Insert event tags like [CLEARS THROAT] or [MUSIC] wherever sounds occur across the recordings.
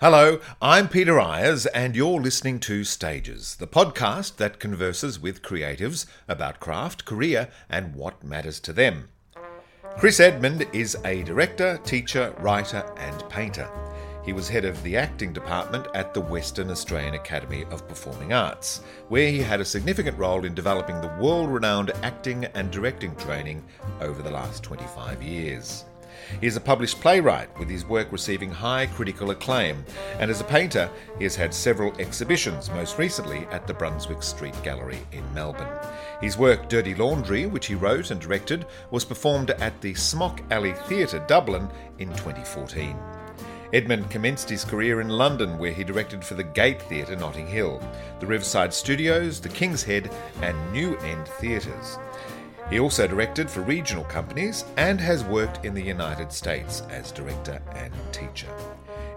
Hello, I'm Peter Ayres, and you're listening to Stages, the podcast that converses with creatives about craft, career, and what matters to them. Chris Edmund is a director, teacher, writer, and painter. He was head of the acting department at the Western Australian Academy of Performing Arts, where he had a significant role in developing the world renowned acting and directing training over the last 25 years. He is a published playwright, with his work receiving high critical acclaim, and as a painter, he has had several exhibitions, most recently at the Brunswick Street Gallery in Melbourne. His work Dirty Laundry, which he wrote and directed, was performed at the Smock Alley Theatre, Dublin, in 2014. Edmund commenced his career in London, where he directed for the Gate Theatre, Notting Hill, the Riverside Studios, the King's Head, and New End Theatres. He also directed for regional companies and has worked in the United States as director and teacher.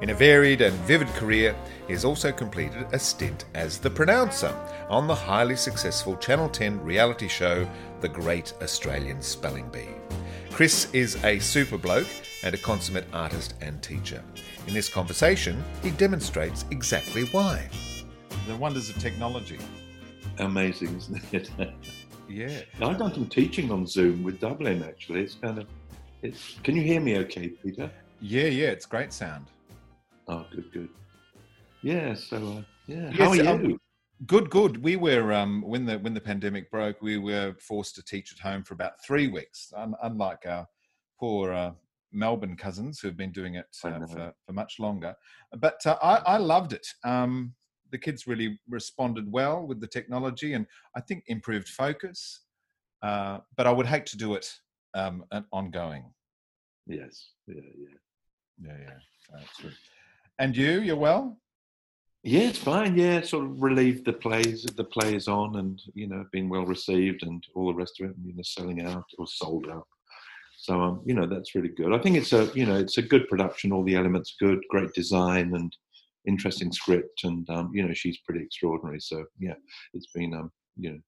In a varied and vivid career, he has also completed a stint as the pronouncer on the highly successful Channel 10 reality show The Great Australian Spelling Bee. Chris is a super bloke and a consummate artist and teacher. In this conversation, he demonstrates exactly why. The wonders of technology. Amazing, isn't it? [LAUGHS] Yeah. I've done some teaching on Zoom with Dublin. Actually, it's kind of. It's. Can you hear me? Okay, Peter. Yeah, yeah, it's great sound. Oh, good, good. Yeah. So, uh, yeah. Yes, How are you? um, Good, good. We were um, when the when the pandemic broke, we were forced to teach at home for about three weeks. Un- unlike our poor uh, Melbourne cousins who have been doing it uh, for, for much longer. But uh, I, I loved it. Um, the kids really responded well with the technology, and I think improved focus. Uh, but I would hate to do it um, ongoing. yes. Yeah. Yeah. Yeah, yeah, true. And you, you're well. Yeah, it's fine. Yeah, sort of relieved the plays. The play is on, and you know, being well received, and all the rest of it. You know, selling out or sold out. So, um, you know, that's really good. I think it's a, you know, it's a good production. All the elements good, great design, and interesting script. And um, you know, she's pretty extraordinary. So, yeah, it's been, um, you know,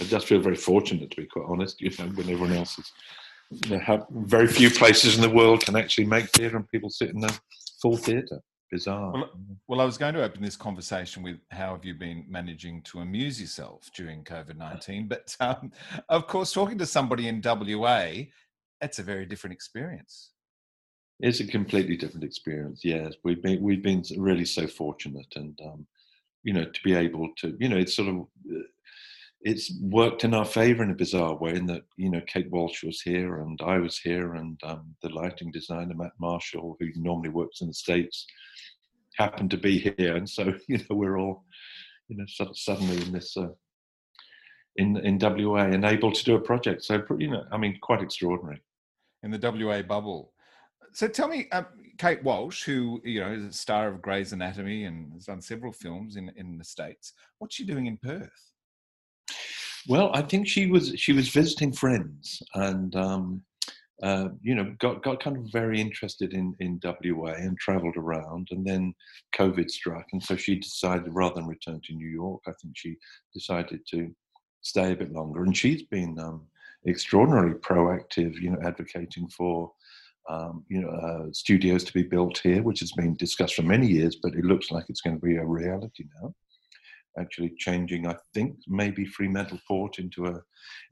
I just feel very fortunate to be quite honest. You know, when everyone else is, you know, very few places in the world can actually make theatre, and people sit in a full theatre. Bizarre. Well, Well, I was going to open this conversation with how have you been managing to amuse yourself during COVID 19? But um, of course, talking to somebody in WA, that's a very different experience. It's a completely different experience. Yes, we've been we've been really so fortunate, and um, you know, to be able to, you know, it's sort of uh, it's worked in our favour in a bizarre way. In that, you know, Kate Walsh was here, and I was here, and um, the lighting designer Matt Marshall, who normally works in the states, happened to be here, and so [LAUGHS] you know, we're all, you know, sort of suddenly in this. Uh, in, in WA and able to do a project, so you know, I mean, quite extraordinary. in the WA bubble. So tell me, um, Kate Walsh, who you know is a star of Grey's Anatomy and has done several films in in the states, what's she doing in Perth? Well, I think she was she was visiting friends, and um, uh, you know got got kind of very interested in in WA and travelled around, and then COVID struck, and so she decided rather than return to New York, I think she decided to stay a bit longer, and she's been um, extraordinarily proactive, you know, advocating for. Um, you know, uh, studios to be built here, which has been discussed for many years, but it looks like it's going to be a reality now actually changing, I think, maybe Fremantle Port into a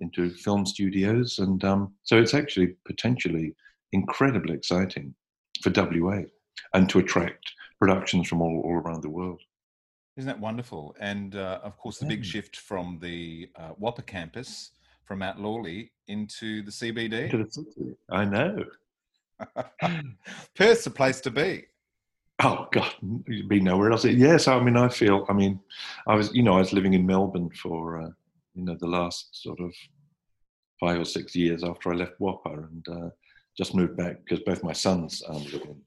into film studios, and um, so it's actually potentially incredibly exciting for WA and to attract productions from all, all around the world. Isn't that wonderful? And uh, of course, the big shift from the uh, WAAPA campus from Mount Lawley into the CBD. To the city. I know. [LAUGHS] Perth's a place to be. Oh God, you'd be nowhere else. Yes, I mean, I feel. I mean, I was, you know, I was living in Melbourne for, uh, you know, the last sort of five or six years after I left WAAPA, and uh, just moved back because both my sons um, live in,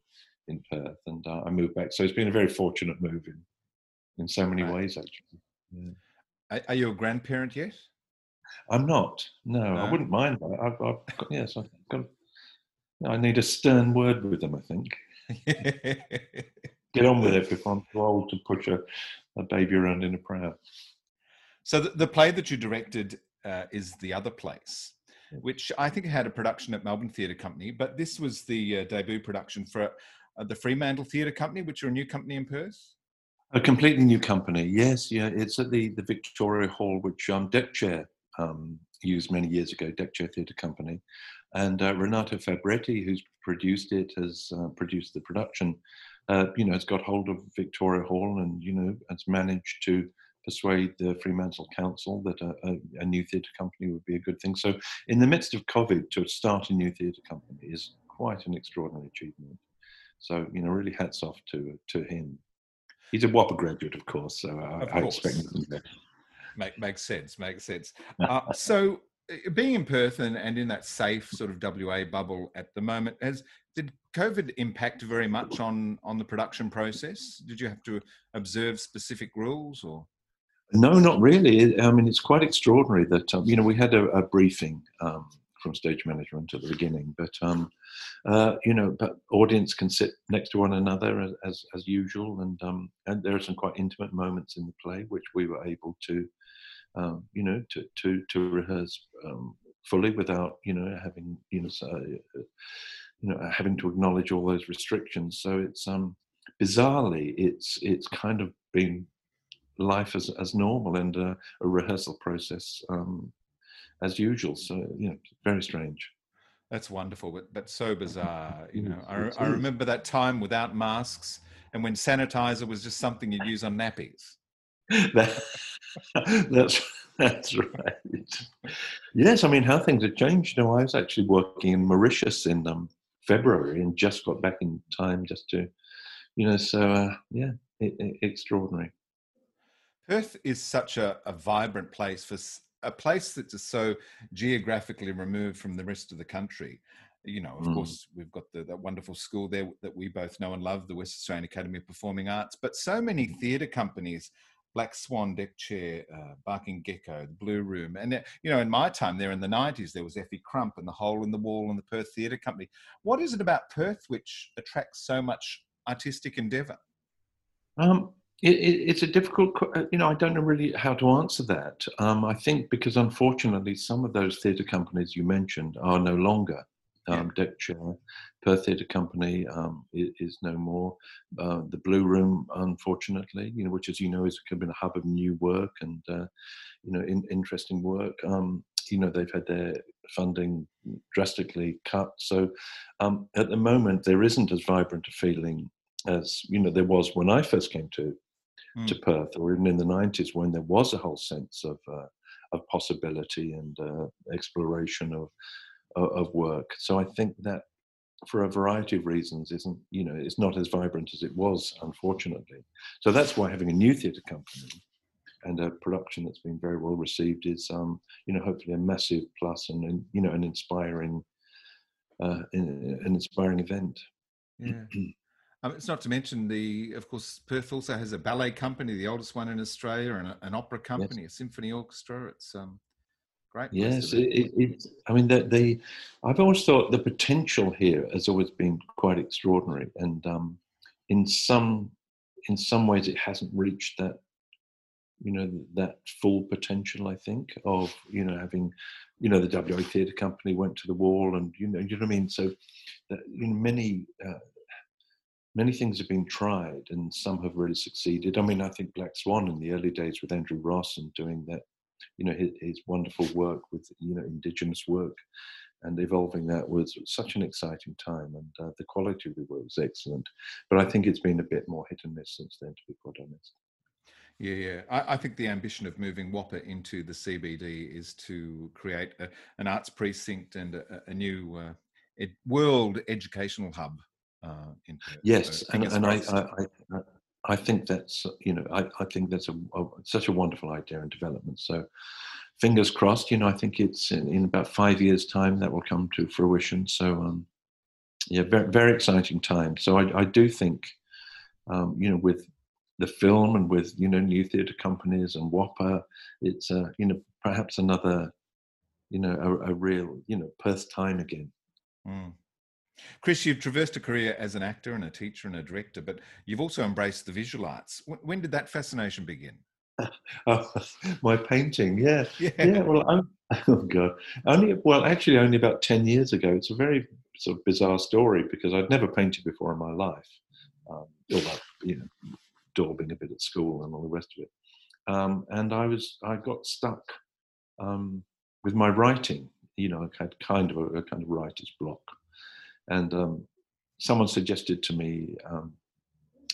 in Perth, and uh, I moved back. So it's been a very fortunate move in, in so many Right. ways, actually. Yeah. Are, are you a grandparent yet? I'm not. No, I wouldn't mind. I've, I've got, yes, I've got. I need a stern word with them. I think. [LAUGHS] Get on with it before I'm too old to push a, a baby around in a pram. so the, the play that you directed uh, is The Other Place, which I think had a production at Melbourne Theatre Company, but this was the uh, debut production for uh, the Fremantle Theatre Company, which are a new company in Perth. A completely new company, yes, yeah. It's at the, the Victoria Hall, which um, Deck Chair um, used many years ago, Deck Chair Theatre Company. And uh, Renato Fabretti, who's produced it, has uh, produced the production, uh, you know, has got hold of Victoria Hall and, you know, has managed to persuade the Fremantle Council that a, a, a new theatre company would be a good thing. So, in the midst of COVID, to start a new theatre company is quite an extraordinary achievement. So, you know, really hats off to to him. He's a WAAPA graduate, of course, so I, I expect him to Make, makes sense, makes sense. [LAUGHS] Uh, so, being in Perth and, and in that safe sort of WA bubble at the moment, has did COVID impact very much on on the production process? Did you have to observe specific rules or? No, not really. I mean, it's quite extraordinary that um, you know we had a, a briefing um, from stage management at the beginning, but um, uh, you know, but audience can sit next to one another as as, as usual, and um, and there are some quite intimate moments in the play which we were able to, um, you know, to to to rehearse um, fully without you know having you know so, uh, you know having to acknowledge all those restrictions. So it's um bizarrely it's it's kind of been life as, as normal and uh, a rehearsal process um, as usual. So, you know, very strange. That's wonderful, but, but so bizarre. You know, I, I remember that time without masks and when sanitizer was just something you'd use on nappies. [LAUGHS] that, that's that's right. Yes, I mean how things have changed. You know, I was actually working in Mauritius in um, February and just got back in time just to, you know. So uh, yeah, it, it, extraordinary. Perth is such a, a vibrant place for a place that's so geographically removed from the rest of the country. You know, of mm. course, we've got the, that wonderful school there that we both know and love, the West Australian Academy of Performing Arts. But so many theatre companies, Black Swan, Deck Chair, uh, Barking Gecko, the Blue Room, and you know, in my time there in the '90s, there was Effie Crump and the Hole in the Wall and the Perth Theatre Company. What is it about Perth which attracts so much artistic endeavour? Um, it, it, it's a difficult, uh, you know, I don't know really how to answer that. Um, I think because unfortunately, some of those theatre companies you mentioned are no longer. Um, yeah. Deck Chair, Perth Theatre Company um, is, is, no more. Uh, the Blue Room, unfortunately, you know, which, as you know, is been a hub of new work and uh, you know, in, interesting work. Um, you know, they've had their funding drastically cut. So um, at the moment, there isn't as vibrant a feeling as you know there was when I first came to mm. to Perth, or even in the 90s when there was a whole sense of, uh, of possibility and uh, exploration of, of work. So I think that for a variety of reasons isn't you know it's not as vibrant as it was unfortunately so that's why having a new theatre company and a production that's been very well received is um you know hopefully a massive plus and and you know an inspiring uh, an inspiring event yeah Um, it's not to mention the, of course, Perth also has a ballet company, the oldest one in Australia, and a, an opera company, yes. a symphony orchestra. It's um, great. Yes, it, it, it, I mean, the, the, I've always thought the potential here has always been quite extraordinary, and um, in some, in some ways, it hasn't reached that, you know, that full potential. I think of you know having, you know, the WA Theatre Company went to the wall, and you know, you know what I mean. So, that, you know, many. Uh, many things have been tried and some have really succeeded. I mean, I think Black Swan in the early days with Andrew Ross and doing that, you know, his, his wonderful work with, you know, Indigenous work and evolving that was such an exciting time and uh, the quality of the work was excellent. But I think it's been a bit more hit and miss since then, to be quite honest. Yeah, yeah. I, I, think the ambition of moving WAAPA into the CBD is to create a, an arts precinct and a, a new uh, ed- world educational hub uh, yes, so and, and I, I, I, think that's you know I, I think that's a, a, such a wonderful idea and development. So fingers crossed. You know, I think it's in, in about five years' time that will come to fruition. So um, yeah, very very exciting time. So I, I do think um, you know with the film and with you know new theatre companies and WAAPA, it's uh, you know perhaps another you know a, a real you know Perth time again. Mm. Chris, you've traversed a career as an actor and a teacher and a director, but you've also embraced the visual arts. When did that fascination begin? [LAUGHS] Oh, my painting, yeah, [LAUGHS] yeah. yeah well, I'm, [LAUGHS] oh god, only well, actually, only about ten years ago. It's a very sort of bizarre story because I'd never painted before in my life, um, although you know, daubing a bit at school and all the rest of it. Um, and I was I got stuck um, with my writing. You know, I had kind of a, a kind of writer's block, and um, someone suggested to me um,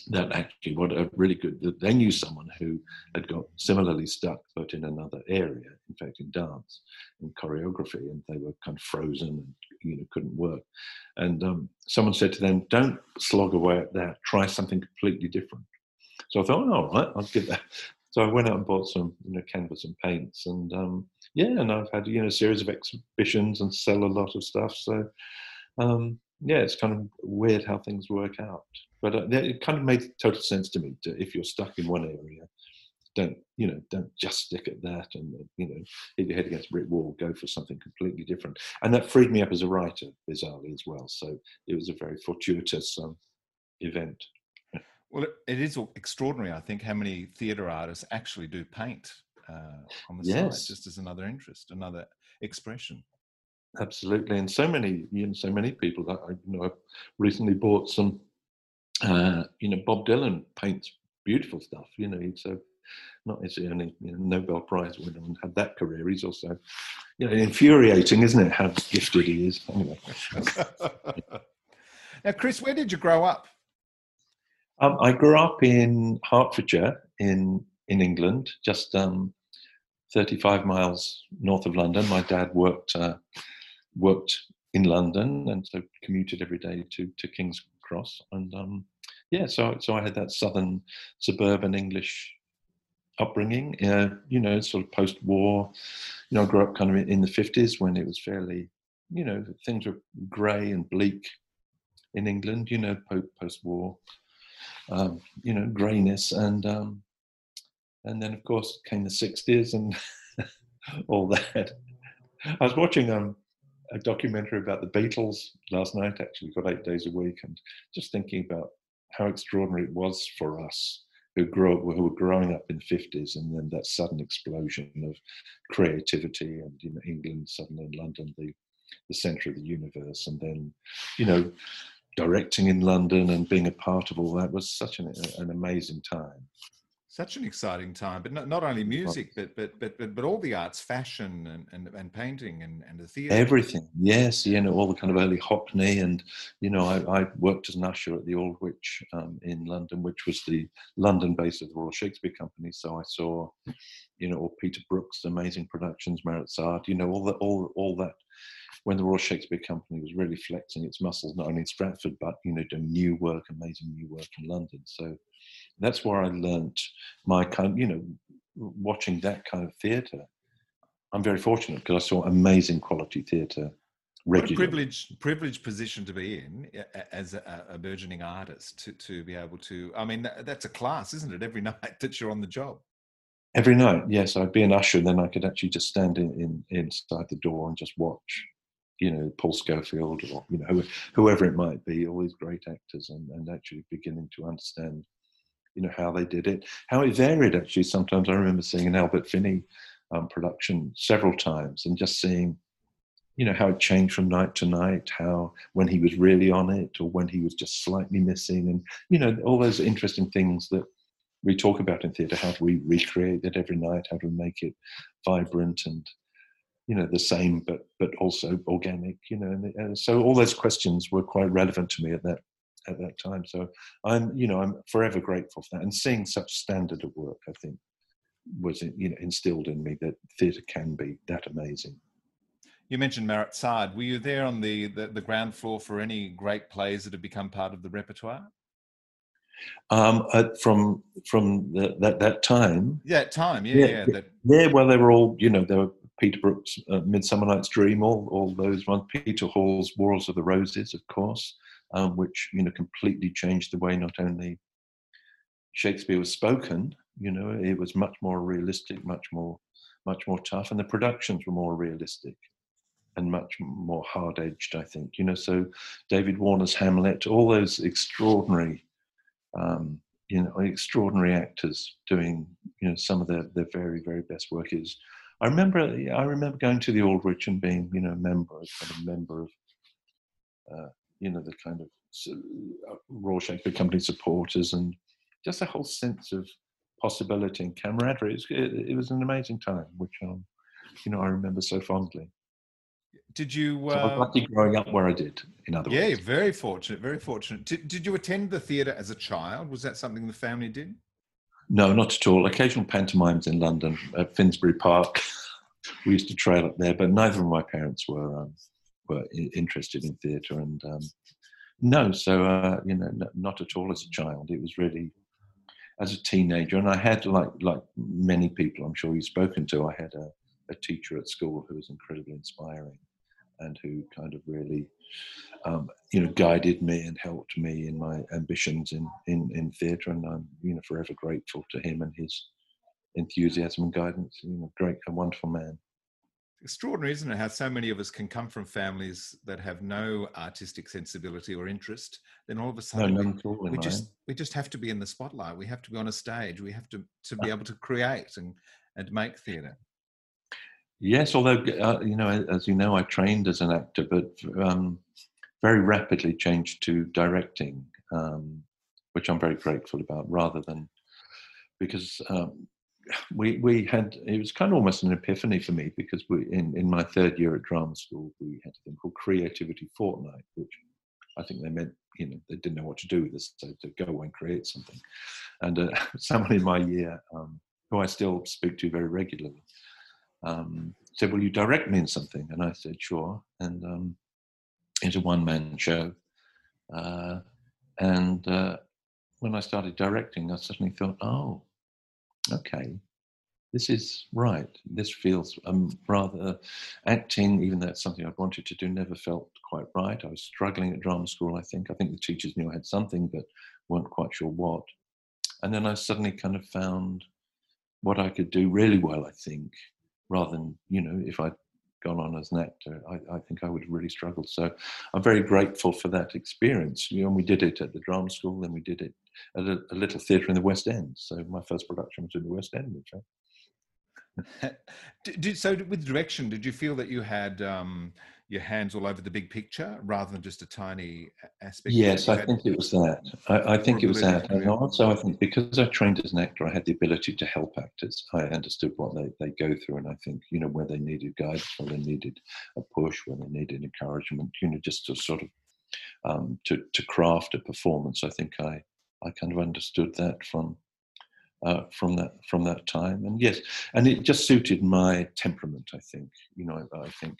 that actually what a really good that they knew someone who had got similarly stuck but in another area in fact in dance in choreography and they were kind of frozen and you know couldn't work. And um, someone said to them don't slog away at that. Try something completely different. So i thought oh, all right i'll give that. So i went out and bought some you know canvas and paints and um, yeah and i've had you know a series of exhibitions and sell a lot of stuff. So um, yeah it's kind of weird how things work out but uh, it kind of made total sense to me. To, if you're stuck in one area, don't you know? Don't just stick at that, and uh, you know, hit your head against a brick wall. Go for something completely different. And that freed me up as a writer, bizarrely as well. So it was a very fortuitous um, event. Well, it is extraordinary, I think, how many theatre artists actually do paint uh, on the yes. side, just as another interest, another expression. Absolutely, and so many, you know, so many people that I you know, I recently bought some uh, you know, Bob Dylan paints beautiful stuff. You know, he's a not is he only you know, Nobel Prize winner and had that career. He's also, you know, infuriating, isn't it? How gifted he is. Anyway. [LAUGHS] now, Chris, where did you grow up? Um, I grew up in Hertfordshire in in England, just um, 35 miles north of London. My dad worked uh, worked in London and so commuted every day to to King's Cross, and um, yeah, so so I had that southern suburban English upbringing. Uh, you know, sort of post-war. You know, I grew up kind of in the fifties when it was fairly, you know, things were grey and bleak in England. You know, post-war. Um, you know, greyness and um, and then of course came the sixties and [LAUGHS] all that. I was watching um a documentary about the Beatles last night. Actually, got eight days a week, and just thinking about how extraordinary it was for us who grew up, who were growing up in the fifties, and then that sudden explosion of creativity, and you know, England, suddenly in London, the the center of the universe, and then, you know, directing in London and being a part of all that was such an, an amazing time such an exciting time but not, not only music but, but but but but all the arts fashion and and, and painting and, and the theater everything yes you know all the kind of early hockney and you know i, I worked as an usher at the aldwych um, in london which was the london base of the royal shakespeare company. So i saw you know all peter brook's amazing productions Marat you know all that all all that. When the Royal Shakespeare Company was really flexing its muscles, not only in Stratford, but you know, doing new work, amazing new work in London. So that's where I learnt my kind, you know, watching that kind of theatre. I'm very fortunate because I saw amazing quality theatre. What a privileged, privileged position to be in as a, a, burgeoning artist to, to be able to. I mean, that, that's a class, isn't it? Every [LAUGHS] night that you're on the job. Every night, yes. I'd be an usher, and then I could actually just stand in, in inside the door and just watch you know Paul Scofield or you know whoever it might be, all these great actors, and, and actually beginning to understand you know how they did it, how it varied. Actually, sometimes I remember seeing an Albert Finney um, production several times, and just seeing you know how it changed from night to night, how when he was really on it or when he was just slightly missing, and you know all those interesting things that we talk about in theatre. How do we recreate it every night? How do we make it vibrant and you know the same but but also organic you know and, and so all those questions were quite relevant to me at that at that time so i'm you know i'm forever grateful for that and seeing such standard of work i think was you know instilled in me that theatre can be that amazing you mentioned Marat/Sade. Were you there on the, the, the ground floor for any great plays that have become part of the repertoire? Um, uh, from from the, that that time. Yeah, time. Yeah, yeah. Yeah, that... yeah, well, they were all you know There were Peter Brook's uh, Midsummer Night's Dream, all, all those ones. Peter Hall's Wars of the Roses, of course, um, which you know completely changed the way not only Shakespeare was spoken. You know, it was much more realistic, much more, much more tough, and the productions were more realistic and much more hard-edged. I think. You know, so David Warner's Hamlet, all those extraordinary. Um, you know, extraordinary actors doing, you know, some of their, their very, very best work is I remember I remember going to the Aldwych and being you know a member, kind of member of uh, you know, the kind of uh, Royal Shakespeare Company supporters and just a whole sense of possibility and camaraderie. It, it, it was an amazing time, which um, you know I remember so fondly. Did you? Uh, so I was uh, lucky growing up where I did. In other yeah, words, yeah, very fortunate, very fortunate. Did, did you attend the theatre as a child? Was that something the family did? No, not at all. Occasional pantomimes in London at Finsbury Park. [LAUGHS] we used to trail up there, but neither of my parents were um, were interested in theatre, and um, no, so uh, you know, not at all as a child. It was really as a teenager, and I had like like many people I'm sure you've spoken to. I had a, a teacher at school who was incredibly inspiring, and who kind of really, um, you know, guided me and helped me in my ambitions in in, in theatre, and I'm you know forever grateful to him and his enthusiasm and guidance. You know, great, a wonderful man extraordinary, isn't it? How so many of us can come from families that have no artistic sensibility or interest. Then all of a sudden, no, we, we just we just have to be in the spotlight. We have to be on a stage. We have to to be able to create and and make theatre. Yes, although uh, you know, as you know, I trained as an actor, but um, very rapidly changed to directing, um, which I'm very grateful about. Rather than because um, we we had it was kind of almost an epiphany for me because we in, in my third year at drama school we had a thing called creativity fortnight which i think they meant you know they didn't know what to do with this so to go and create something. And uh, [LAUGHS] someone in my year um, who i still speak to very regularly um, said will you direct me in something? And i said sure. And um, it's a one-man show. Uh, and uh, when i started directing i suddenly thought oh okay, this is right. This feels um, rather acting, even though it's something I wanted to do, never felt quite right. I was struggling at drama school, I think. I think the teachers knew I had something, but weren't quite sure what. And then I suddenly kind of found what I could do really well, I think, rather than, you know, if I'd gone on as an actor, I, I, think I would have really struggled. So I'm very grateful for that experience. You know, we did it at the drama school, then we did it at a, a little theatre in the West End. So my first production was in the West End. Which I... [LAUGHS] did, so with direction, did you feel that you had um, your hands all over the big picture rather than just a tiny aspect? Yes, I think it was that. I, I think it was that. And also, I think because I trained as an actor, I had the ability to help actors. I understood what they, they go through. And I think, you know, where they needed guidance, where they needed a push, where they needed encouragement, you know, just to sort of um, to, to craft a performance. I think I, I kind of understood that from uh, from that from that time. And yes, and it just suited my temperament. I think you know. I, I, think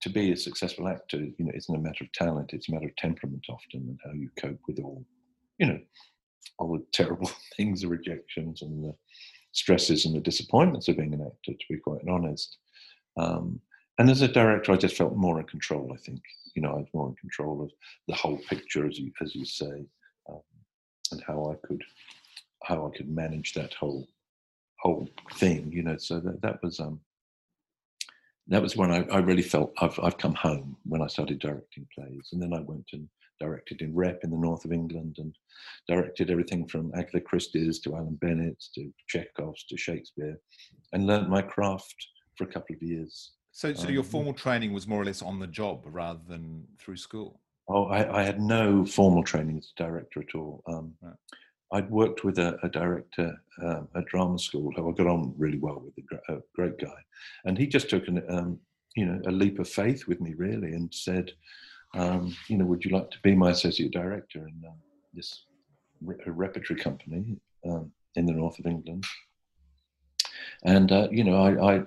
to be a successful actor, you know, isn't a matter of talent; it's a matter of temperament often, and how you cope with all, you know, all the [LAUGHS] terrible things, the rejections, and the stresses and the disappointments of being an actor. To be quite honest. Um, and as a director, I just felt more in control. I think you know I was more in control of the whole picture, as you as you say um, and how I could how I could manage that whole whole thing, you know. So that that was um, that was when I, I really felt I've I've come home when I started directing plays, and then I went and directed in Rep in the north of England, and directed everything from Agatha Christie's to Alan Bennett's to Chekhov's to Shakespeare, and learned my craft for a couple of years. So, so um, your formal training was more or less on the job rather than through school. Oh, I, I, had no formal training as a director at all. Um, right. I'd worked with a, a director um, at drama school who I got on really well with, a, great guy, and he just took an, um, you know, a leap of faith with me really, and said, um, you know, would you like to be my associate director in uh, this re- repertory company um, in the north of England? And uh, you know, I, I,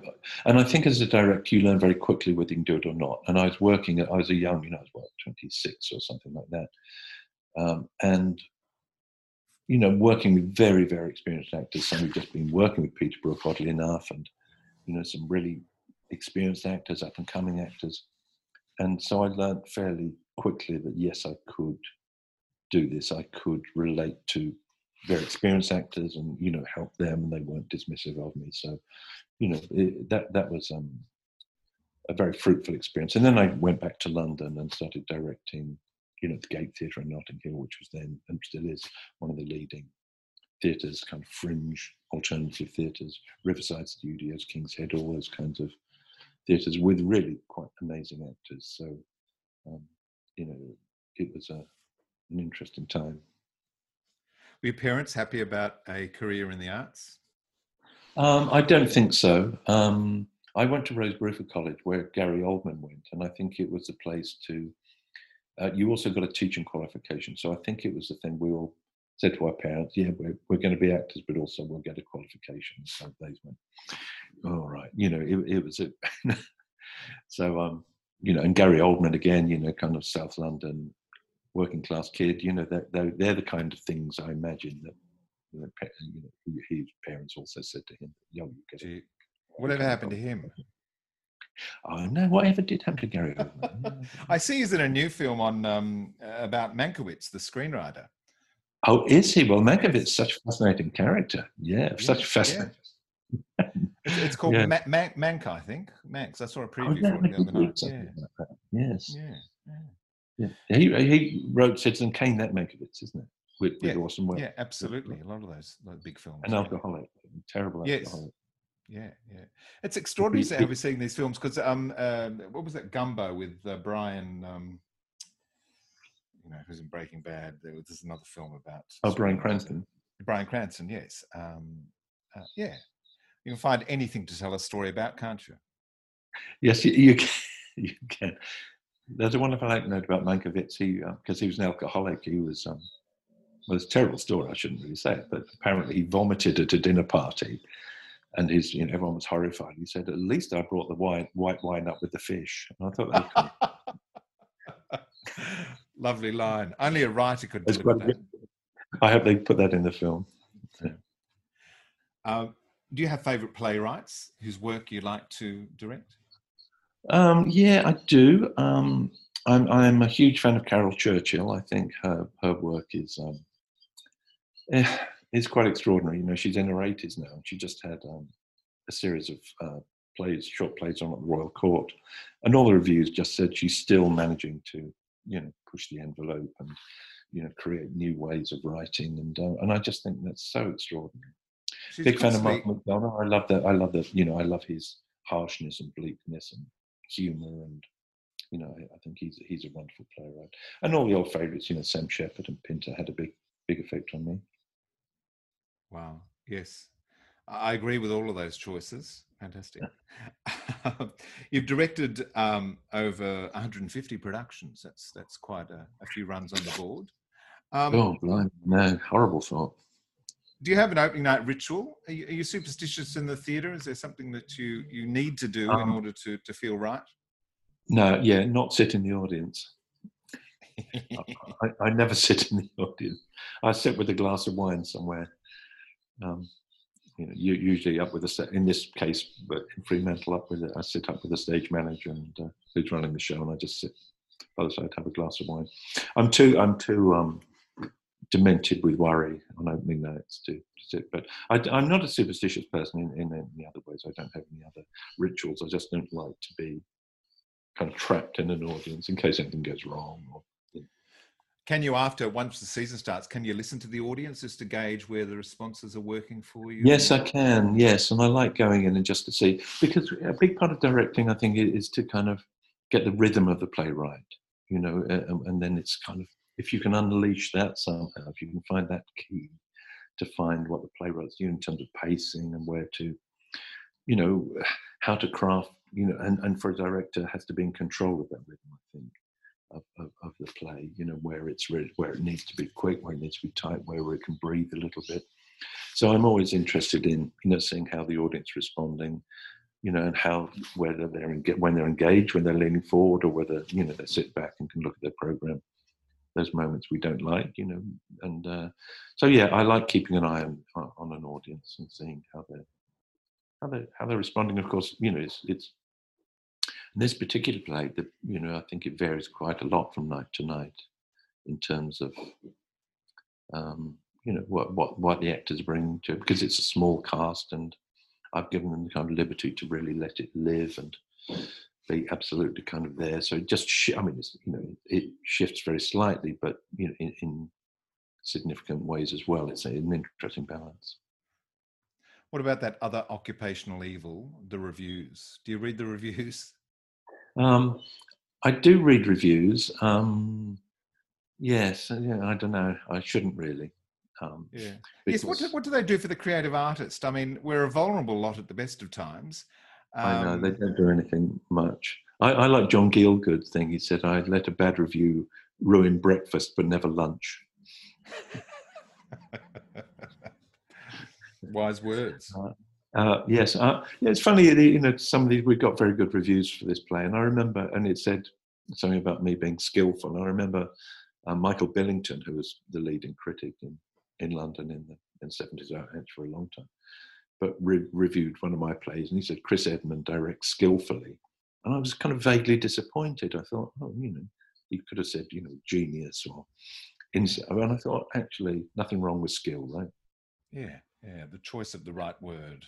and I think as a director, you learn very quickly whether you can do it or not. And I was working, at I was a young, you know, I was what, 26 or something like that, um, and you know, working with very, very experienced actors. Some who've just been working with Peter Brook, oddly enough, and you know, some really experienced actors, up and coming actors. And so I learned fairly quickly that yes, I could do this. I could relate to very experienced actors and you know help them and they weren't dismissive of me so you know it, that that was um, a very fruitful experience and then i went back to london and started directing you know the gate theatre in notting hill which was then and still is one of the leading theatres kind of fringe alternative theatres riverside studios king's head all those kinds of theatres with really quite amazing actors so um, you know, it was a, an interesting time. Were your parents happy about a career in the arts? Um, I don't think so. Um, I went to Rose Bruford College where Gary Oldman went, and I think it was a place to. Uh, you also got a teaching qualification, so I think it was the thing we all said to our parents, "Yeah, we're we're going to be actors, but also we'll get a qualification." So they went, "All right," you know, it, it was a. [LAUGHS] so um, you know, and Gary Oldman again, you know, kind of South London, working class kid, you know, they're, they're, they're the kind of things I imagine that you know, his parents also said to him, "Yo, you get it." Whatever happened to him? Oh no! Whatever did happen to Gary [LAUGHS] I see he's in a new film on um, about Mankiewicz, the screenwriter. Oh, is he? Well, Mankiewicz such a fascinating character. Yeah, yeah such a fascinating. Yeah. it's, it's, called [LAUGHS] yeah. Man- Mank, I think. Manx. I saw a oh, preview oh, for it the other night. Yeah. Like yes. Yeah. yeah. He, he wrote Citizen Kane, that Mankiewicz, isn't it? With, with yeah. Orson Welles. Yeah, absolutely. A lot of those, those big films. An alcoholic, terrible yes. alcoholic. Yeah, yeah. It's extraordinary to have seeing these films because um, uh, what was that Trumbo with uh, Bryan? Um, you know, who's in Breaking Bad? There was another film about. Oh, Bryan Cranston. Bryan Cranston, yes. Um, uh, yeah, you can find anything to tell a story about, can't you? Yes, you, you can. [LAUGHS] You can. There's a wonderful anecdote about Mankiewicz. He, because uh, he was an alcoholic, he was. Um, well, it's a terrible story. I shouldn't really say it, but apparently he vomited at a dinner party and his, you know, everyone was horrified. He said, "At least I brought the wine, white wine up with the fish." And I thought that was [LAUGHS] lovely line. Only a writer could do that. I hope they put that in the film. Yeah. Um, do you have favourite playwrights whose work you like to direct? Um, yeah, I do. Um, I'm, I'm a huge fan of Caryl Churchill. I think her her work is um, eh, is quite extraordinary. You know, she's in her 80s now, and she just had um, a series of uh, plays, short plays on at the Royal Court, and all the reviews just said she's still managing to, you know, push the envelope and, you know, create new ways of writing, and uh, and I just think that's so extraordinary. She's Big fan of Mark McDonagh. I love that. I love that. You know, I love his harshness and bleakness and humour and you know, I, think he's he's a wonderful playwright. And all the old favourites, you know, Sam Shepard and Pinter had a big big effect on me. Wow. Yes. I agree with all of those choices. Fantastic. [LAUGHS] You've directed um, over 150 productions. That's that's quite a, a few runs on the board. Um, oh, blind. no, horrible thought. Do you have an opening night ritual? Are you, are you superstitious in the theatre? Is there something that you, you need to do um, in order to, to feel right? No, yeah, not sit in the audience. [LAUGHS] I, I, never [LAUGHS] sit in the audience. I sit with a glass of wine somewhere um, you know, usually up with a in this case, but in Fremantle, up with it, I sit up with the stage manager and uh, who's running the show, and I just sit by the side, have a glass of wine. I'm too, I'm too um, demented with worry on opening nights to, to sit. But I, am not a superstitious person in, in any other ways. I don't have any other rituals. I just don't like to be kind of trapped in an audience in case anything goes wrong or can you after once the season starts can you listen to the audience just to gauge where the responses are working for you? Yes i can yes and i like going in and just to see because a big part of directing i think is to kind of get the rhythm of the playwright you know and then it's kind of if you can unleash that somehow if you can find that key to find what the playwright's doing in terms of pacing and where to you know [SIGHS] how to craft you know and, and for a director has to be in control of that rhythm i think of, of, of, the play, you know, where it's where it needs to be quick, where it needs to be tight, where where it can breathe a little bit. So I'm always interested in, you know, seeing how the audience responding, you know, and how whether they're in, when they're engaged, when they're leaning forward, or whether you know they sit back and can look at their program. Those moments we don't like, you know, and uh, so yeah, I like keeping an eye on, on an audience and seeing how they're how they how they're responding. Of course, you know, it's it's in this particular play, the, you know, I think it varies quite a lot from night to night in terms of, um, you know, what, what, what the actors bring to it, because it's a small cast and I've given them the kind of liberty to really let it live and be absolutely kind of there. So it just, sh- I mean, you know, it shifts very slightly, but, you know, in, in significant ways as well. It's an interesting balance. What about that other occupational evil, the reviews? Do you read the reviews? Um, I do read reviews. Um, yes, uh, yeah, I don't know. I shouldn't really. Um, yeah. Yes. What do, what do they do for the creative artist? I mean, we're a vulnerable lot at the best of times. Um, I know they um, don't do anything much. I, I like John Gielgud thing. He said, "I let a bad review ruin breakfast, but never lunch." [LAUGHS] Wise words. Uh, uh, yes, uh, it's funny. You know, some of these we got very good reviews for this play, and I remember, and it said something about me being skillful. I remember uh, Michael Billington, who was the leading critic in, in London in the in seventies, for a long time, but re- reviewed one of my plays, and he said Chris Edmund directs skillfully, and I was kind of vaguely disappointed. I thought, oh, you know, he could have said, you know, genius or, and I thought actually nothing wrong with skill, right? Yeah, yeah, the choice of the right word.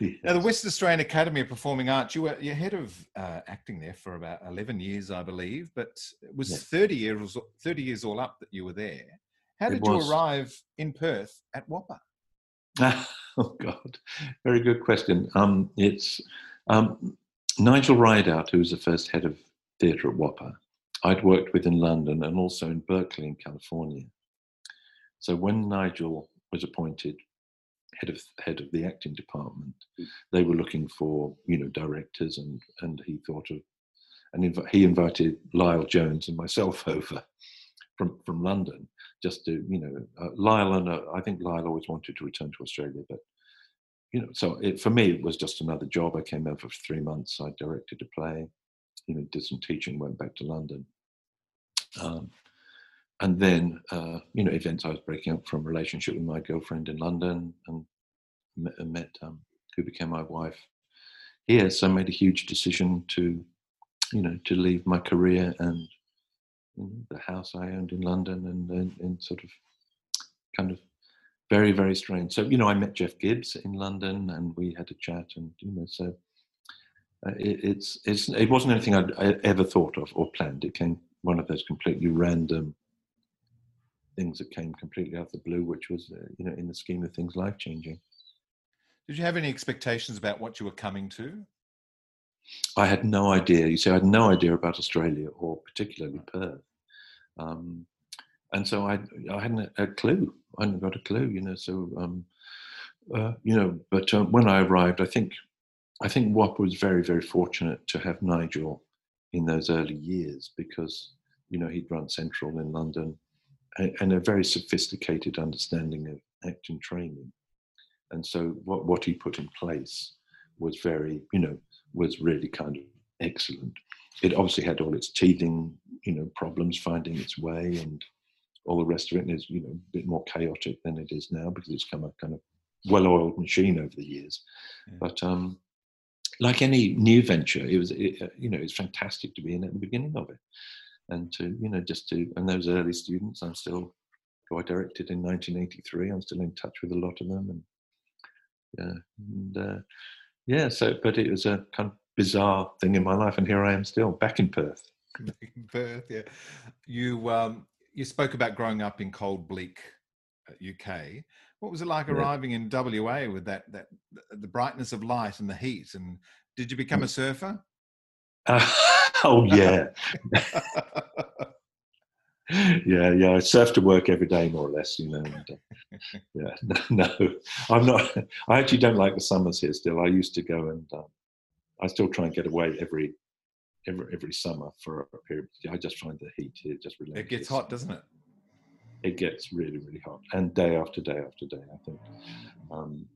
Yes. Now, the West Australian Academy of Performing Arts, you were you're head of uh, acting there for about 11 years, I believe, but it was yes. 30 years 30 years all up that you were there. How did you arrive in Perth at WAAPA? [LAUGHS] oh God, very good question. Um, it's um, Nigel Ridout, who was the first head of theatre at WAAPA. I'd worked with in London and also in Berkeley in California. So when Nigel was appointed head of head of the acting department. Hmm. They were looking for you know directors, and and he thought of, and inv- he invited Lyle Jones and myself [LAUGHS] over from from London just to you know uh, Lyle and uh, I think Lyle always wanted to return to Australia, but you know so it, for me it was just another job. I came over for three months. I directed a play, you know, did some teaching, went back to London. Um, and then uh, you know events I was breaking up from relationship with my girlfriend in London and met, met um, who became my wife here. So I made a huge decision to you know to leave my career and you know, the house I owned in London and, and, and sort of kind of very very strange. So you know I met Jeff Gibbs in London and we had a chat and you know so. Uh, it, it's, it's it wasn't anything I'd I ever thought of or planned. It came one of those completely random things that came completely out of the blue, which was, uh, you know, in the scheme of things, life changing. Did you have any expectations about what you were coming to? I had no idea. You see, I had no idea about Australia or particularly Perth. Um, and so I, I hadn't a clue. I hadn't got a clue, you know. So, um, uh, you know, but uh, when I arrived, I think, I think WAAPA was very, very fortunate to have Nigel in those early years because, you know, he'd run Central in London and a very sophisticated understanding of acting training. And so what, what he put in place was very, you know, was really kind of excellent. It obviously had all its teething, you know, problems finding its way and all the rest of it. Is, you know, a bit more chaotic than it is now because it's come a kind of well-oiled machine over the years. Yeah. But um, like any new venture, it was, it, uh, you know, it's fantastic to be in at the beginning of it and to you know just to and those early students i'm still who i directed in 1983 i'm still in touch with a lot of them and yeah and uh, yeah so but it was a kind of bizarre thing in my life and here i am still back in perth in perth yeah you um you spoke about growing up in cold bleak uk uh, what was it like yeah. arriving in wa with that that the brightness of light and the heat and did you become mm. a surfer uh, [LAUGHS] oh [LAUGHS] yeah. yeah, yeah. I surf to work every day, more or less. You know. And, uh, yeah, [LAUGHS] no, I'm not. [LAUGHS] I actually don't like the summers here. Still, I used to go and um, I still try and get away every every every summer for a period. I just find the heat here just really. It gets hot, doesn't it? It gets really, really hot, and day after day after day. I think. Um,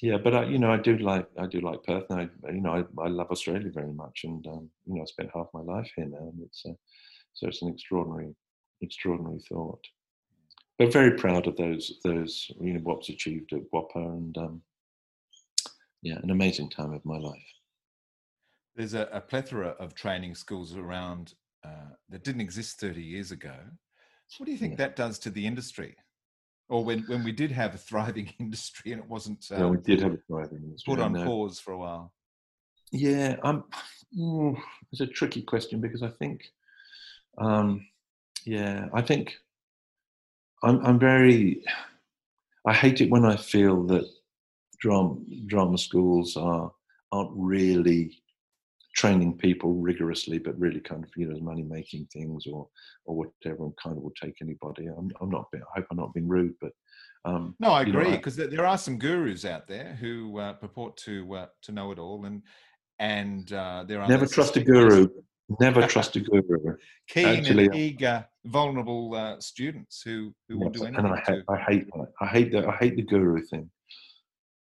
yeah, but I, you know, I do like I do like Perth, and I, you know, I, I love Australia very much, and um, you know, I spent half my life here now, and it's uh, so it's an extraordinary, extraordinary thought. But very proud of those those you know what's achieved at WAAPA, and um, yeah, an amazing time of my life. There's a, a plethora of training schools around uh, that didn't exist 30 years ago. What do you think yeah. that does to the industry? Or when, when we did have a thriving [LAUGHS] industry and it wasn't uh, yeah, we did have a thriving industry put on pause for a while. Yeah um it's a tricky question because i think um yeah i think i'm i'm very i hate it when i feel that drama drama schools are aren't really training people rigorously, but really kind of you know money making things or or whatever, and kind of will take anybody. I'm, I'm not. I hope I'm not being rude, but um, no, I agree because there are some gurus out there who uh, purport to uh, to know it all, and and uh, there are never trust a guru. Never trust a guru. [LAUGHS] Keen Actually, and eager, vulnerable uh, students who who yes, will do anything. And I, hate, I hate that. I hate that. I hate the guru thing.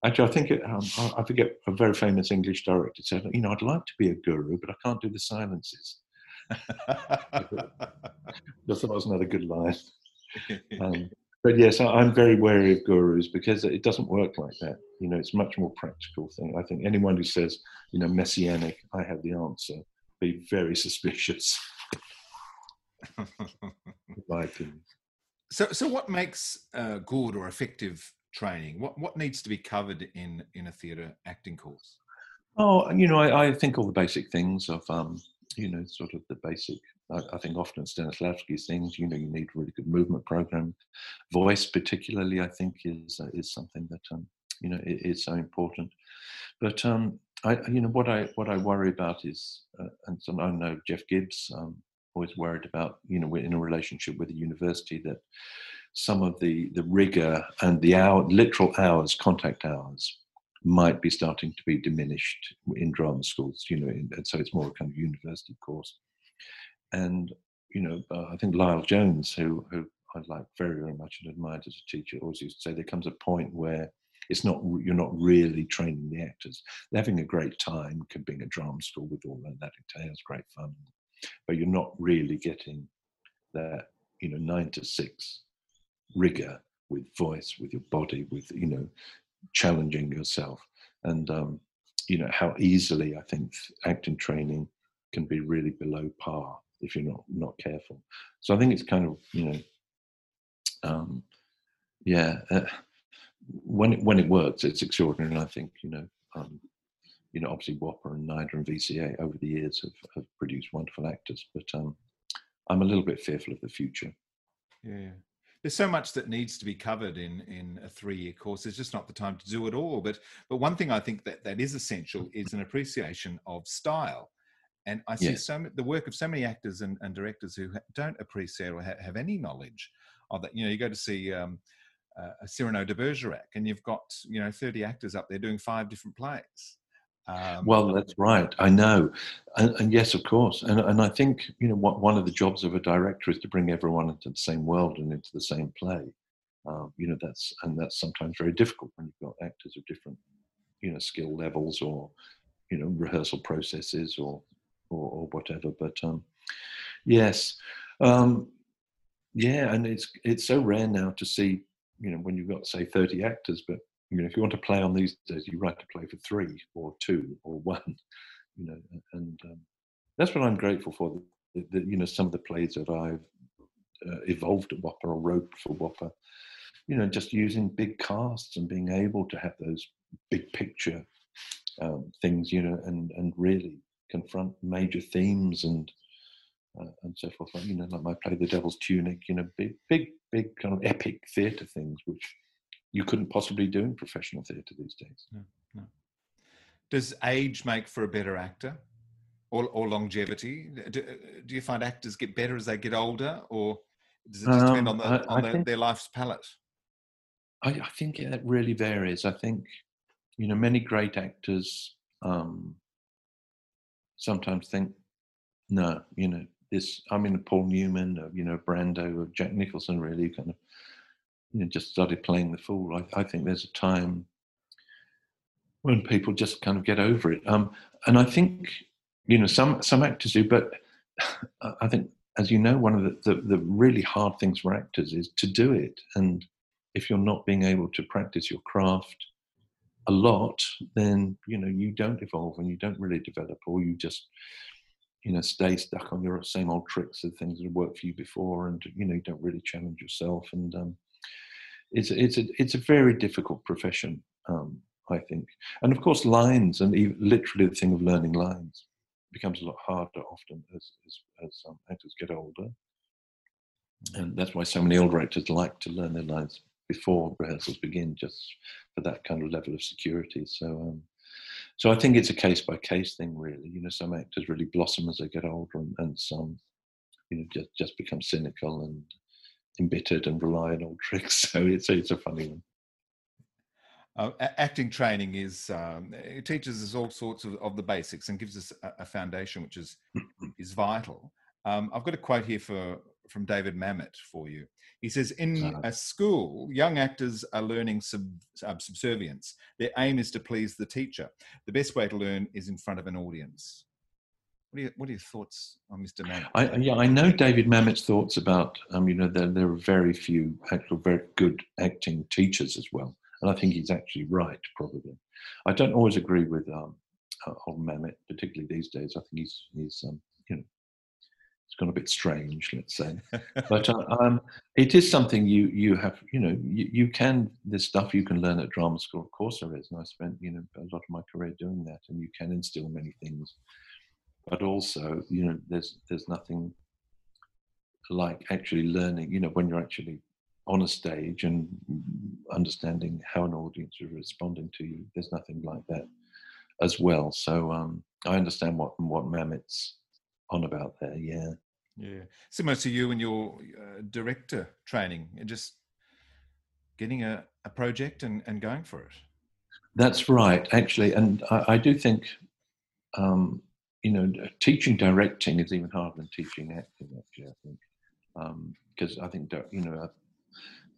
Actually, I think it, um, I forget a very famous English director said, "You know, I'd like to be a guru, but I can't do the silences." [LAUGHS] I thought that was another good line. [LAUGHS] Um, but yes, I'm very wary of gurus because it doesn't work like that. You know, it's much more practical thing. I think anyone who says, you know, messianic, I have the answer, be very suspicious. [LAUGHS] my opinion. So, so what makes uh, good or effective training? What what needs to be covered in in a theatre acting course? Oh, you know, I, I think all the basic things of um, you know, sort of the basic. I, I think often Stanislavski's things. You know, you need really good movement program. Voice, particularly, I think is uh, is something that um, you know is so important. But um, I, you know, what I what I worry about is, uh, and so I know Jeff Gibbs. Um, always worried about, you know, we're in a relationship with a university that some of the the rigor and the hour, literal hours, contact hours, might be starting to be diminished in drama schools, you know, and so it's more a kind of university course. And, you know, uh, I think Lyle Jones, who, who I like very, very much and admired as a teacher, always used to say there comes a point where it's not you're not really training the actors. They're having a great time being a drama school with all that entails, great fun, but you're not really getting that you know nine to six rigor with voice, with your body, with you know challenging yourself. And um, you know how easily i think acting training can be really below par if you're not not careful. So i think it's kind of you know um, yeah uh, when it, when it works it's extraordinary. And i think you know um, you know obviously WAAPA and NIDA and VCA over the years have, have produced wonderful actors. But um, i'm a little bit fearful of the future. Yeah there's so much that needs to be covered in in a three year course. It's just not the time to do it all. But but one thing I think that that is essential is an appreciation of style. And I see so the work of so many actors and, and directors who don't appreciate or ha- have any knowledge of that. You know, you go to see um, uh, Cyrano de Bergerac, and you've got you know 30 actors up there doing five different plays. Um, well, that's right. I know, and, and, yes, of course, and and I think you know what one of the jobs of a director is to bring everyone into the same world and into the same play. Um, you know that's and that's sometimes very difficult when you've got actors of different you know skill levels or you know rehearsal processes or or, or whatever. But um, yes, um, yeah, and it's it's so rare now to see you know when you've got say 30 actors, but you know, if you want to play on these days, you write to play for three or two or [LAUGHS] one. You know, and um, that's what I'm grateful for. The, you know, some of the plays that I've uh, evolved at WAAPA or wrote for WAAPA, you know, just using big casts and being able to have those big picture um, things, you know, and and really confront major themes and uh, and so forth. You know, like my play, The Devil's Tunic, you know, big, big, big kind of epic theatre things, which you couldn't possibly do in professional theatre these days. No, no. Does age make for a better actor, or, or longevity? Do, do, you find actors get better as they get older, or does it just um, depend on, the, on the, think, their life's palette? I, I think it really varies. I think you know many great actors um, sometimes think, no, you know this. I mean, Paul Newman, you know Brando, or Jack Nicholson, really kind of you know, just started playing the fool. I, I, think there's a time when people just kind of get over it. Um, and I think, you know, some some actors do, but [LAUGHS] I think, as you know, one of the, the, the really hard things for actors is to do it. And if you're not being able to practice your craft a lot, then you know you don't evolve and you don't really develop, or you just you know stay stuck on your same old tricks of things that have worked for you before, and you know you don't really challenge yourself. And um, it's it's a it's a very difficult profession, um, I think. And of course, lines and even literally the thing of learning lines becomes a lot harder often as as, as um, actors get older. And that's why so many older actors like to learn their lines before rehearsals begin, just for that kind of level of security. So, um, so I think it's a case by case thing, really. You know, some actors really blossom as they get older, and, and some, you know, just just become cynical and embittered and rely on old tricks. [LAUGHS] So it's it's a funny one. Uh, acting training is um, it teaches us all sorts of, of the basics and gives us a, a foundation which is [CLEARS THROAT] is vital. Um, I've got a quote here for from David Mamet for you. He says, "In uh-huh. a school, young actors are learning sub, uh, subservience. Their aim is to please the teacher. The best way to learn is in front of an audience." What are, your, what are your thoughts on Mr. Mamet? I, yeah, I know David Mamet's thoughts about. Um, you know, there, there are very few actual very good acting teachers as well, and I think he's actually right. Probably, I don't always agree with um, uh, old Mamet, particularly these days. I think he's he's um, you know it's gone a bit strange, let's say. but uh, [LAUGHS] um, it is something you you have, you know, you, you can. this stuff you can learn at drama school. Of course, there is, and I spent you know a lot of my career doing that. And you can instill many things, but also, you know, there's there's nothing like actually learning. You know, when you're actually on a stage and understanding how an audience is responding to you. There's nothing like that as well. So um, I understand what what Mamet's on about there. Yeah. Yeah. Similar to you and your uh, director training and just getting a, a project and, and going for it. That's right, actually. And I, I do think, um, you know, teaching directing is even harder than teaching acting, actually, I think. Because um, I think, you know,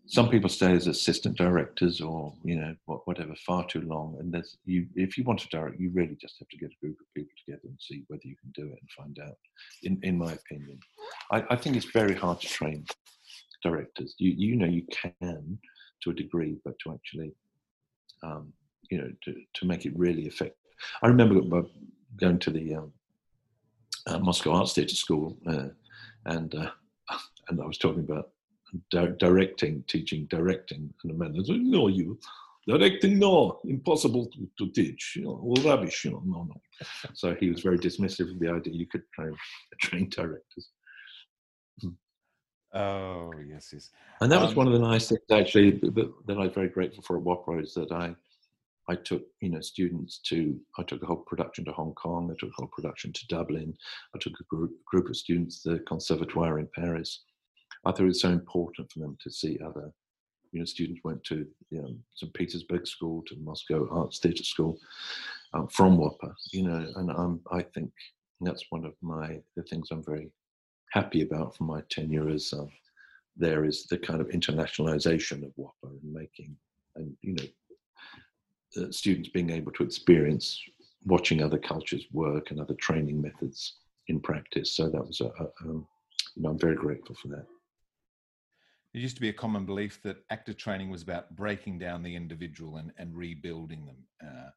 some people stay as assistant directors or you know whatever far too long and there's you if you want to direct you really just have to get a group of people together and see whether you can do it and find out in in my opinion i, I think it's very hard to train directors you you know you can to a degree but to actually um, you know to, to make it really effective i remember going to the um, uh, moscow arts theatre school uh, and uh, [LAUGHS] and i was talking about di- directing, teaching directing. And the man said, no, you directing, no, impossible to, to teach, you know, all rubbish, you know, no, no. So he was very dismissive of the idea you could train, [LAUGHS] train directors. Hmm. Oh yes, yes. And that was um, one of the nice things actually that, that I'm very grateful for at WAAPA is that I I took you know students to I took a whole production to Hong Kong. I took a whole production to Dublin. I took a group group of students to the Conservatoire in Paris, I thought it was so important for them to see other, you know, students went to you know, St. Petersburg School, to Moscow Arts Theatre School um, from WAAPA, you know, and um, I think that's one of my, the things I'm very happy about from my tenure as uh, there is the kind of internationalization of WAAPA and making, and, you know, uh, students being able to experience watching other cultures work and other training methods in practice. So that was a, a um, you know, I'm very grateful for that. It used to be a common belief that actor training was about breaking down the individual and, and rebuilding them. Uh,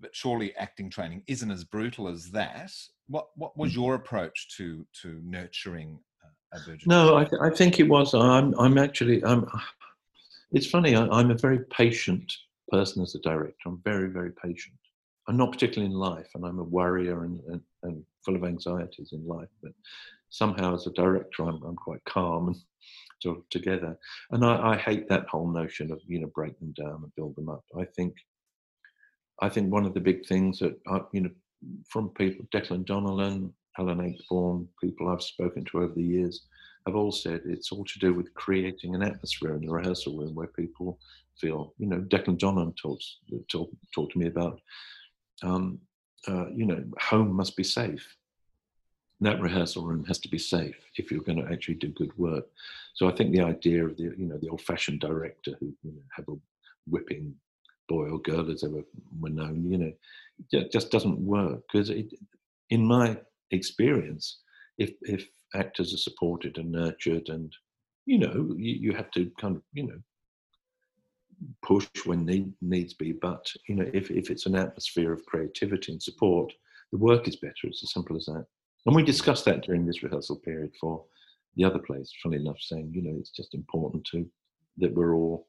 but surely acting training isn't as brutal as that. What what was mm. your approach to to nurturing a virgin? No, I, th- I think it was. I'm I'm actually I'm. It's funny. I, I'm a very patient person as a director. I'm very very patient. I'm not particularly in life, and I'm a worrier and, and, and full of anxieties in life. But somehow, as a director, I'm I'm quite calm and [LAUGHS] sort of together. And I, I, hate that whole notion of you know break them down and build them up. I think I think one of the big things that I, you know from people, Declan Donnellan, Alan Ayckbourn, people I've spoken to over the years, have all said it's all to do with creating an atmosphere in the rehearsal room where people feel. You know, Declan Donnellan talks talk, talk to me about. Um, uh, you know, home must be safe that rehearsal room has to be safe if you're going to actually do good work. So I think the idea of the you know the old-fashioned director who you know, have a whipping boy or girl as ever were known, you know, just doesn't work because in my experience, if if actors are supported and nurtured and you know you, you have to kind of you know push when need needs be. But you know if, if it's an atmosphere of creativity and support the work is better. It's as simple as that. And we mm. discussed that during this rehearsal period for the other plays, funny enough, saying, you know, it's just important to that we're all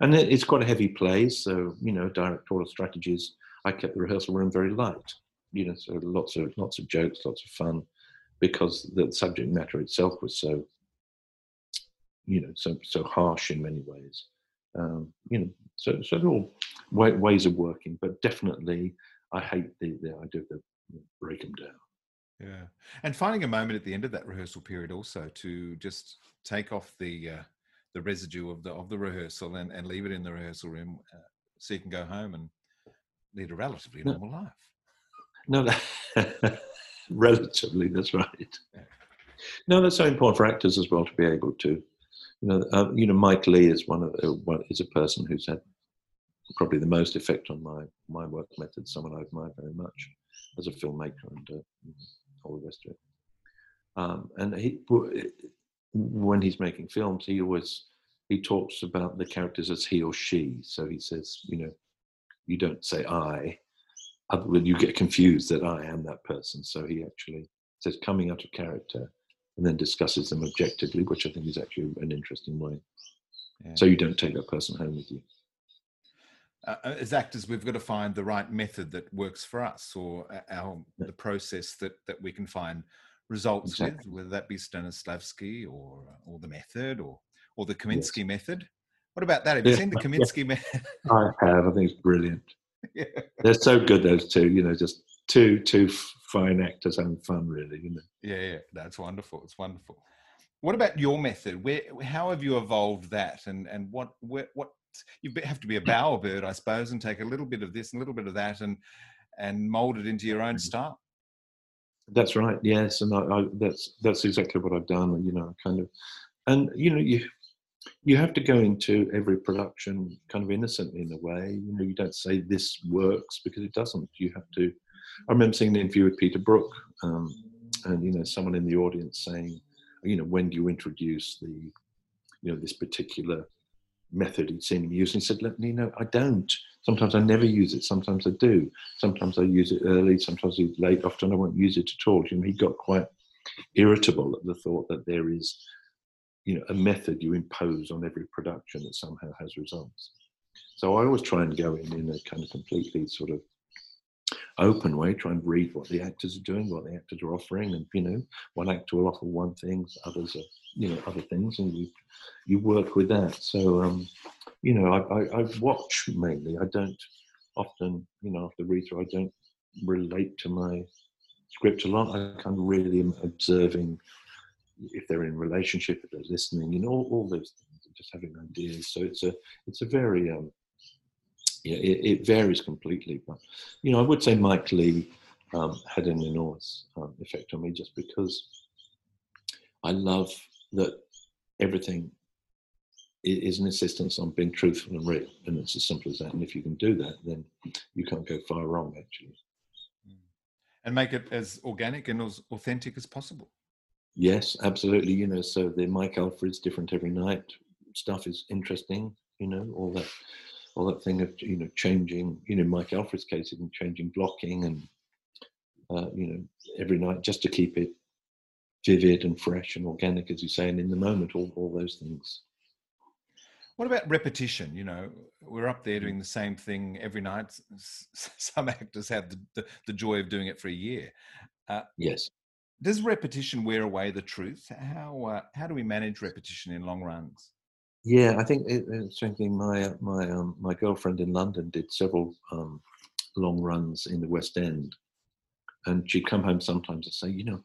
and it's quite a heavy play, so you know, directorial strategies. I kept the rehearsal room very light, you know, so lots of lots of jokes, lots of fun, because the subject matter itself was so, you know, so so harsh in many ways. Um, you know, so so they're all ways of working, but definitely I hate the, the idea of the break them down. Yeah, and finding a moment at the end of that rehearsal period also to just take off the uh, the residue of the of the rehearsal and, and leave it in the rehearsal room, uh, so you can go home and lead a relatively normal life. No, that, [LAUGHS] relatively, that's right. No, that's so important for actors as well to be able to, you know, uh, you know, Mike Leigh is one of uh, one, is a person who's had probably the most effect on my my work method. Someone I admire very much as a filmmaker and uh, all the rest of it. Um, and he, when he's making films, he always he talks about the characters as he or she. So he says, you know, you don't say I, you get confused that I am that person. So he actually says coming out of character and then discusses them objectively, which I think is actually an interesting way. Yeah. So you don't take that person home with you. Uh, uh, as actors, we've got to find the right method that works for us, or uh, our yeah. the process that that we can find results exactly. with, whether that be Stanislavski or or the method or or the Kominsky yes. method. What about that? Have you seen the [LAUGHS] Kominsky method? [LAUGHS] I have. I think it's brilliant. Yeah. [LAUGHS] They're so good, those two. You know, just two two fine actors having fun, really. You know. Yeah, yeah, that's wonderful. It's wonderful. What about your method? Where, how have you evolved that, and and what where, what you have to be a [CLEARS THROAT] bowerbird, I suppose, and take a little bit of this and a little bit of that, and and mold it into your own mm-hmm. style. That's right. Yes, and I, I, that's that's exactly what I've done. You know, kind of, and you know, you you have to go into every production kind of innocently in a way. You know, you don't say this works because it doesn't. You have to. I remember seeing an interview with Peter Brook, um, and you know, someone in the audience saying, you know, when do you introduce the, you know, this particular method he'd seen him use. And he said, Let me know, I don't. Sometimes I never use it. Sometimes I do. Sometimes I use it early. Sometimes late. Often I won't use it at all. You know, he got quite irritable at the thought that there is, you know, a method you impose on every production that somehow has results. So I always try and go in in a kind of completely sort of open way, try and read what the actors are doing, what the actors are offering, and you know, one actor will offer one thing, others are you know other things, and you you work with that. So um, you know, I, I, I watch mainly. I don't often, you know, after read through, I don't relate to my script a lot. I kind of really am observing if they're in relationship, if they're listening, you know, all, all those things, just having ideas. So it's a it's a very um, yeah, it, it, varies completely. But you know, I would say Mike Leigh um, had an enormous um, effect on me just because I love that everything is an insistence on being truthful and real, and it's as simple as that. And if you can do that, then you can't go far wrong, actually. Mm. And make it as organic and as authentic as possible. Yes, absolutely. You know, so the Mike Alfreds' different every night. Stuff is interesting. You know, all that all that thing of you know changing you know Mike Alfreds' case even changing blocking and uh, you know every night just to keep it vivid and fresh and organic as you say and in the moment all, all those things what about repetition you know we're up there doing the same thing every night [LAUGHS] some actors have the, the, the joy of doing it for a year uh, yes does repetition wear away the truth how uh, how do we manage repetition in long runs yeah, I think it, something. My my um, my girlfriend in London did several um, long runs in the West End, and she'd come home sometimes and say, you know,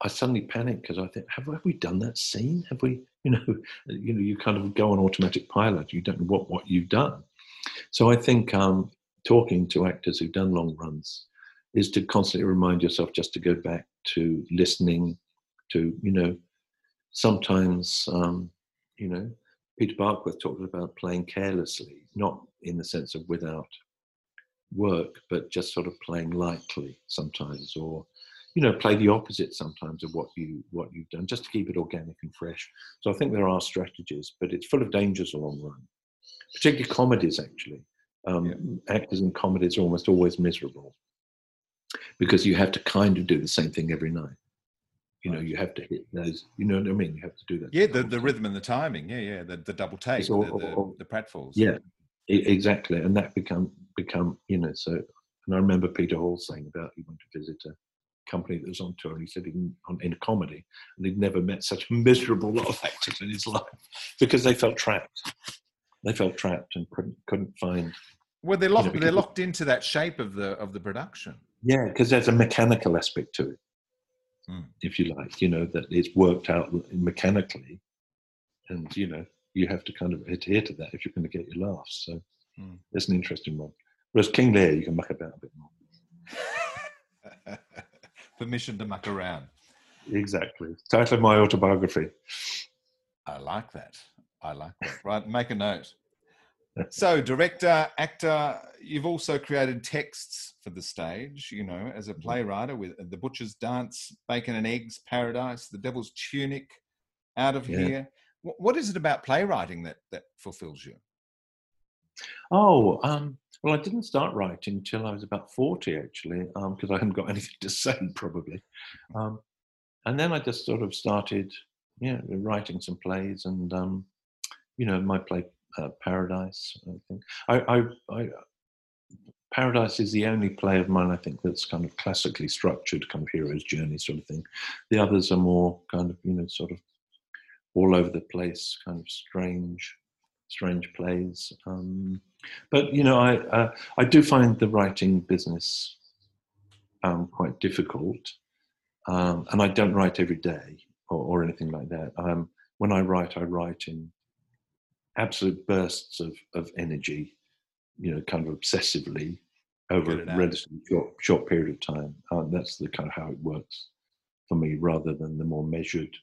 I suddenly panicked because I think, have, have we done that scene? Have we, [LAUGHS] you know, you know, you kind of go on automatic pilot. You don't know what what you've done. So I think um, talking to actors who've done long runs is to constantly remind yourself just to go back to listening, to you know, sometimes. Um, you know, Peter Barkworth talked about playing carelessly, not in the sense of without work, but just sort of playing lightly sometimes, or you know, play the opposite sometimes of what you what you've done, just to keep it organic and fresh. So I think there are strategies, but it's full of dangers along the run, particularly comedies. Actually, um, yeah. actors in comedies are almost always miserable because you have to kind of do the same thing every night you know, you have to hit those. You know what I mean? You have to do that. Yeah, the, the rhythm and the timing. Yeah, yeah, the, the double take, all, the, the, the pratfalls. Yeah, exactly, and that become become you know. So, and I remember Peter Hall saying about he went to visit a company that was on tour, and he said he on, in a comedy, and he'd never met such a miserable lot of [LAUGHS] actors in his life because they felt trapped. They felt trapped and couldn't couldn't find Well, they're locked. You know, they're locked into that shape of the of the production. Yeah, because there's a mechanical aspect to it, Mm. if you like. You know that it's worked out mechanically, and you know you have to kind of adhere to that if you're going to get your laughs. So Mm. it's an interesting one. Whereas King Lear, you can muck about a bit more. [LAUGHS] Permission to muck around. Exactly. Title of my autobiography. I like that. I like that. Right, make a note. So, director, actor, you've also created texts for the stage, you know, as a playwright with The Butcher's Dance, Bacon and Eggs, Paradise, The Devil's Tunic, Out of Yeah. Here. What is it about playwriting that, that fulfills you? Oh, um, well, I didn't start writing until I was about 40, actually, because I hadn't got [LAUGHS] anything to say, probably. Um, and then I just sort of started, yeah, writing some plays, and um, you know, my play uh, Paradise. I think I, I, I, Paradise is the only play of mine I think that's kind of classically structured, kind of hero's journey sort of thing. The others are more kind of, you know, sort of all over the place, kind of strange, strange plays. Um, but you know, I uh, I do find the writing business um, quite difficult, um, and I don't write every day or, or anything like that. Um, when I write, I write in absolute bursts of, of energy, you know, kind of obsessively over a relatively short, short period of time. Um, that's the kind of how it works for me, rather than the more measured,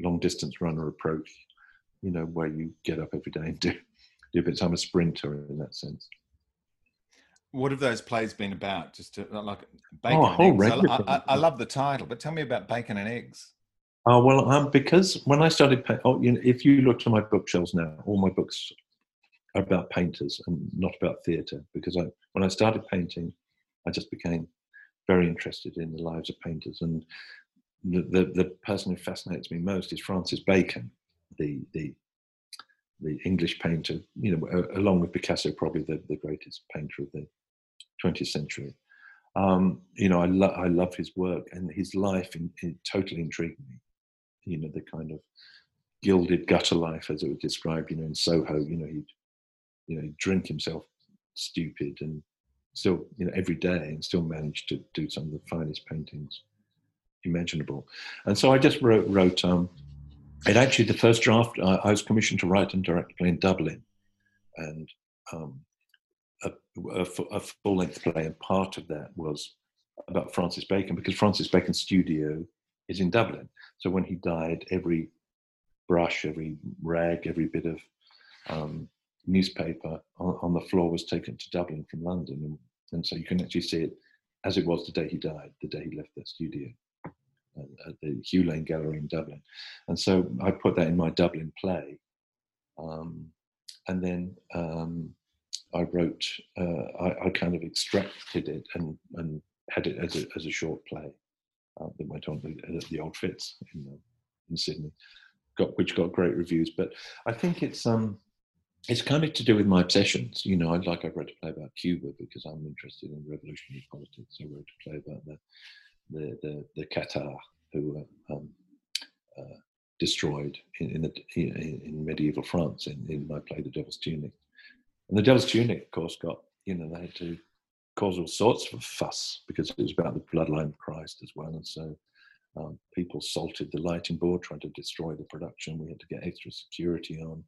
long distance runner approach, you know, where you get up every day and do, do bits. I'm a sprinter in that sense. What have those plays been about? Just to, like Oh, bacon a whole and eggs. I, I, I love the title, but tell me about bacon and eggs. Oh well, um, because when I started, oh, you know, if you look to my bookshelves now, all my books are about painters and not about theatre. Because I, when I started painting, I just became very interested in the lives of painters, and the the, the person who fascinates me most is Francis Bacon, the the the English painter. You know, along with Picasso, probably the, the greatest painter of the 20th century. Um, you know, I, lo- I love his work and his life in, in totally intrigued me you know, the kind of gilded gutter life, as it was described, you know, in Soho, you know, he'd, you know, he'd drink himself stupid and still, you know, every day and still manage to do some of the finest paintings imaginable. And so I just wrote, wrote um, it actually, the first draft, I, I was commissioned to write and direct a play in Dublin and um, a, a, a full length play. And part of that was about Francis Bacon because Francis Bacon's studio is in Dublin. So when he died, every brush, every rag, every bit of um, newspaper on, on the floor was taken to Dublin from London, and, and so you can actually see it as it was the day he died, the day he left that studio at, the Hugh Lane Gallery in Dublin. And so I put that in my Dublin play, um, and then um, I wrote, uh, I, I kind of extracted it and, and had it as a, as a short play uh, that went on at the Old Fitz in, uh, in Sydney, got which got great reviews. But I think it's um it's kind of to do with my obsessions. You know, I'd like I wrote a play about Cuba because I'm interested in revolutionary politics. I wrote a play about the the the, the Cathar who were um, uh, destroyed in in, the, in in medieval France in, in my play The Devil's Tunic. And The Devil's Tunic, of course, got you know they had to cause all sorts of fuss because it was about the bloodline of Christ as well. And so um, people salted the lighting board, trying to destroy the production. We had to get extra security on.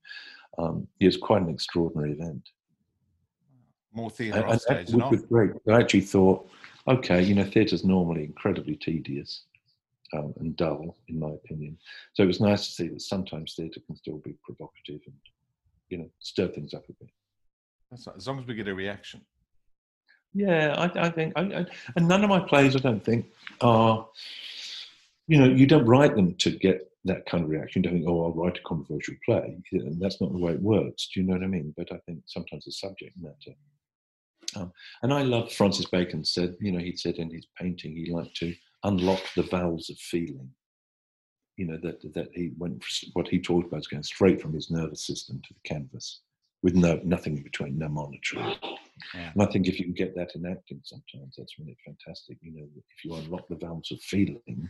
Um, it was quite an extraordinary event. More theatre And, off and stage that and was on. great. I actually thought, okay, you know, theatre's normally incredibly tedious um, and dull, in my opinion. So it was nice to see that sometimes theatre can still be provocative and, you know, stir things up a bit. That's right, as long as we get a reaction. Yeah, I, I think, I, I, and none of my plays, I don't think, are, you know, you don't write them to get that kind of reaction. You don't think, oh, I'll write a controversial play. And that's not the way it works. Do you know what I mean? But I think sometimes the subject matter. Um, and I love Francis Bacon said, you know, he said in his painting he liked to unlock the valves of feeling. You know that that he went what he talked about is going straight from his nervous system to the canvas, with no nothing in between, no monitoring. Yeah. And I think if you can get that in acting, sometimes that's really fantastic. You know, if you unlock the valves of feeling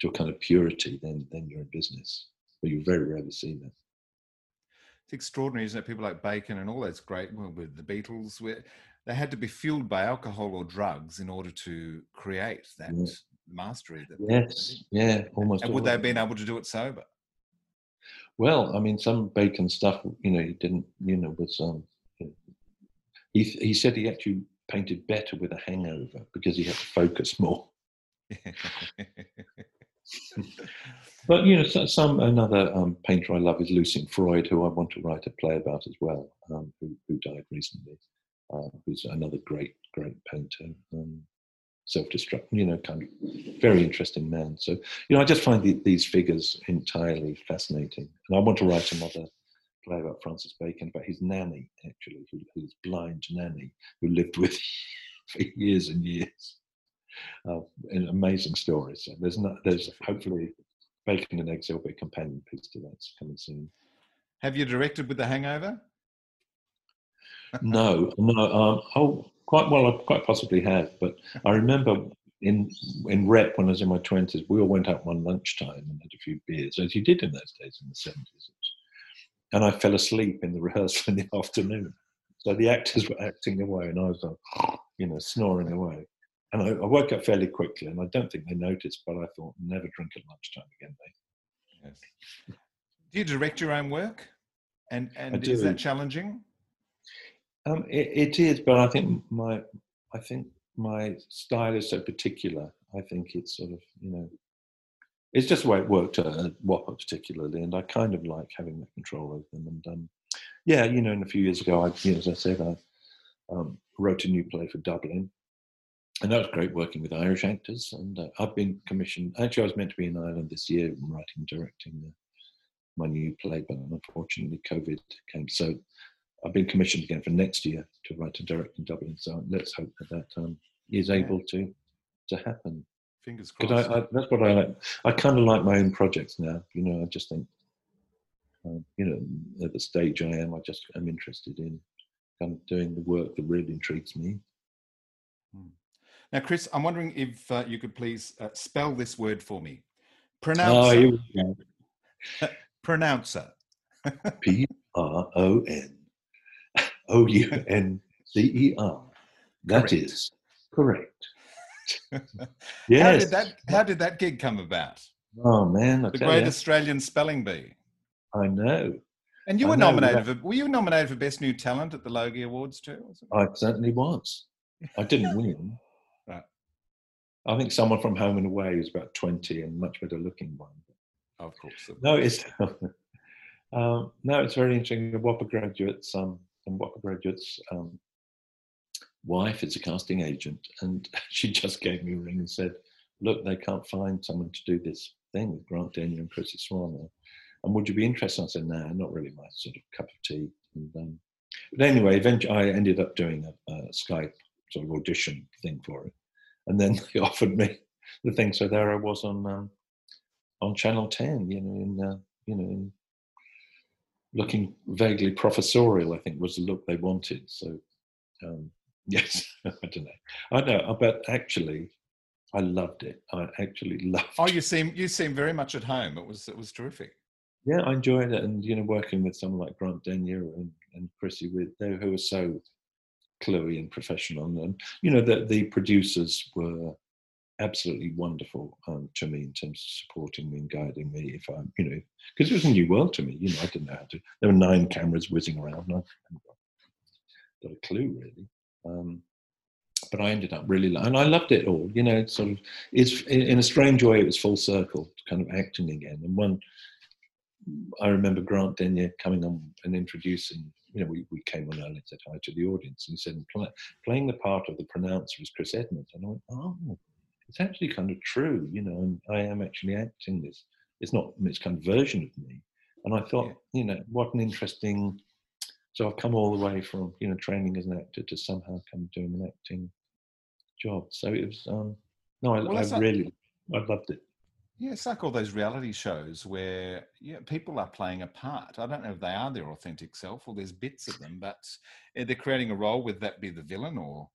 to a kind of purity, then then you're in business. But you very rarely see that. it's extraordinary, isn't it? People like Bacon and all those great well, with the Beatles, where they had to be fueled by alcohol or drugs in order to create that yeah. mastery. That yes, yeah, almost. And would they have been able to do it sober? Well, I mean, some Bacon stuff, you know, he didn't, you know, was um, he he said he actually painted better with a hangover because he had to focus more. [LAUGHS] but you know, some another um, painter I love is Lucian Freud, who I want to write a play about as well, um, who, who died recently. Uh, who's another great, great painter. Um, self-destruct, you know, kind of very interesting man. So, you know, I just find the, these figures entirely fascinating, and I want to write another play about Francis Bacon, about his nanny, actually, who, his blind nanny, who lived with [LAUGHS] for years and years. Uh, an amazing story. So there's not, there's hopefully Bacon and Eggs will be a companion piece to that coming soon. Have you directed with The Hangover? no, no. Um, oh, quite well. I quite possibly have, but I remember in in rep when I was in my twenties, we all went out one lunchtime and had a few beers, as you did in those days in the seventies. And I fell asleep in the [LAUGHS] rehearsal in the afternoon. So the actors were acting away, and I was, like, you know, snoring away. And I, I, woke up fairly quickly, and I don't think they noticed, but I thought, never drink at lunchtime again, mate. Yes. Do you direct your own work? And and is that challenging? Um, it, it is, but I think my I think my style is so particular. I think it's sort of you know, it's just the way it worked at, at particularly, and I kind of like having that control over them. And um, yeah, you know, and a few years ago, I, you know, as I said, I um, wrote a new play for Dublin, and that was great working with Irish actors. And uh, I've been commissioned. Actually, I was meant to be in Ireland this year, writing directing the, my new play, but unfortunately, COVID came. So I've been commissioned again for next year to write and direct in Dublin. So let's hope that that um, is able to to happen. Fingers crossed. I, I, that's what I like. I kind of like my own projects now. You know, I just think, um, you know, at the stage I am, I just am interested in kind of doing the work that really intrigues me. Hmm. Now, Chris, I'm wondering if uh, you could please uh, spell this word for me. Pronouncer. Oh, [LAUGHS] Pronouncer. [LAUGHS] P R O N O U N C E R. That correct. is correct. yes. [LAUGHS] How did that How did that gig come about? Oh man, I the Great you. Australian Spelling Bee. I know. And you were nominated for. Were you nominated for Best New Talent at the Logie Awards too? I certainly was. I didn't [LAUGHS] win. right. I think someone from Home and Away was about twenty and much better looking one. Of course. No, it's [LAUGHS] um, no, it's very interesting. The WAAPA graduates um, and WAAPA graduates um, wife is a casting agent, and [LAUGHS] she just gave me a ring and said, "Look, they can't find someone to do this thing with Grant Denyer and Chrissy Swan. And would you be interested?" I said, "No, nah, not really my sort of cup of tea." And, um, but anyway, eventually, I ended up doing a, a, Skype sort of audition thing for it, and then [LAUGHS] they offered me the thing. So there I was on um, on Channel Ten, you know, in uh, you know, in looking vaguely professorial, I think was the look they wanted. So, um, [LAUGHS] yes, I don't know. I know, but actually, I loved it. I actually [LAUGHS] loved. Oh, you seem you seem very much at home. It was it was terrific. Yeah, I enjoyed it, and you know, working with someone like Grant Denyer and, and Chrissy, with who were so cluey and professional, and you know, the the producers were absolutely wonderful um, to me in terms of supporting me and guiding me. If I'm, you know, because it was a new world to me. You know, I didn't know how to. There were nine cameras whizzing around. I got a clue really. Um, but I ended up really, and I loved it all. You know, sort of, it's in a strange way, it was full circle, kind of acting again. And one, I remember Grant Denyer coming on and introducing. You know, we, we came on early and said hi to the audience, and he said, playing the part of the pronouncer is Chris Edmund. And I went, oh, it's actually kind of true, you know, and I am actually acting this. It's not it's kind of version of me. And I thought, yeah. you know, what an interesting. So I've come all the way from you know training as an actor to somehow come doing an acting job. So it was um, no, I, well, I really, I loved it. Yeah, it's like all those reality shows where yeah, people are playing a part. I don't know if they are their authentic self or there's bits of them, but eh, they're creating a role. Would that be the villain or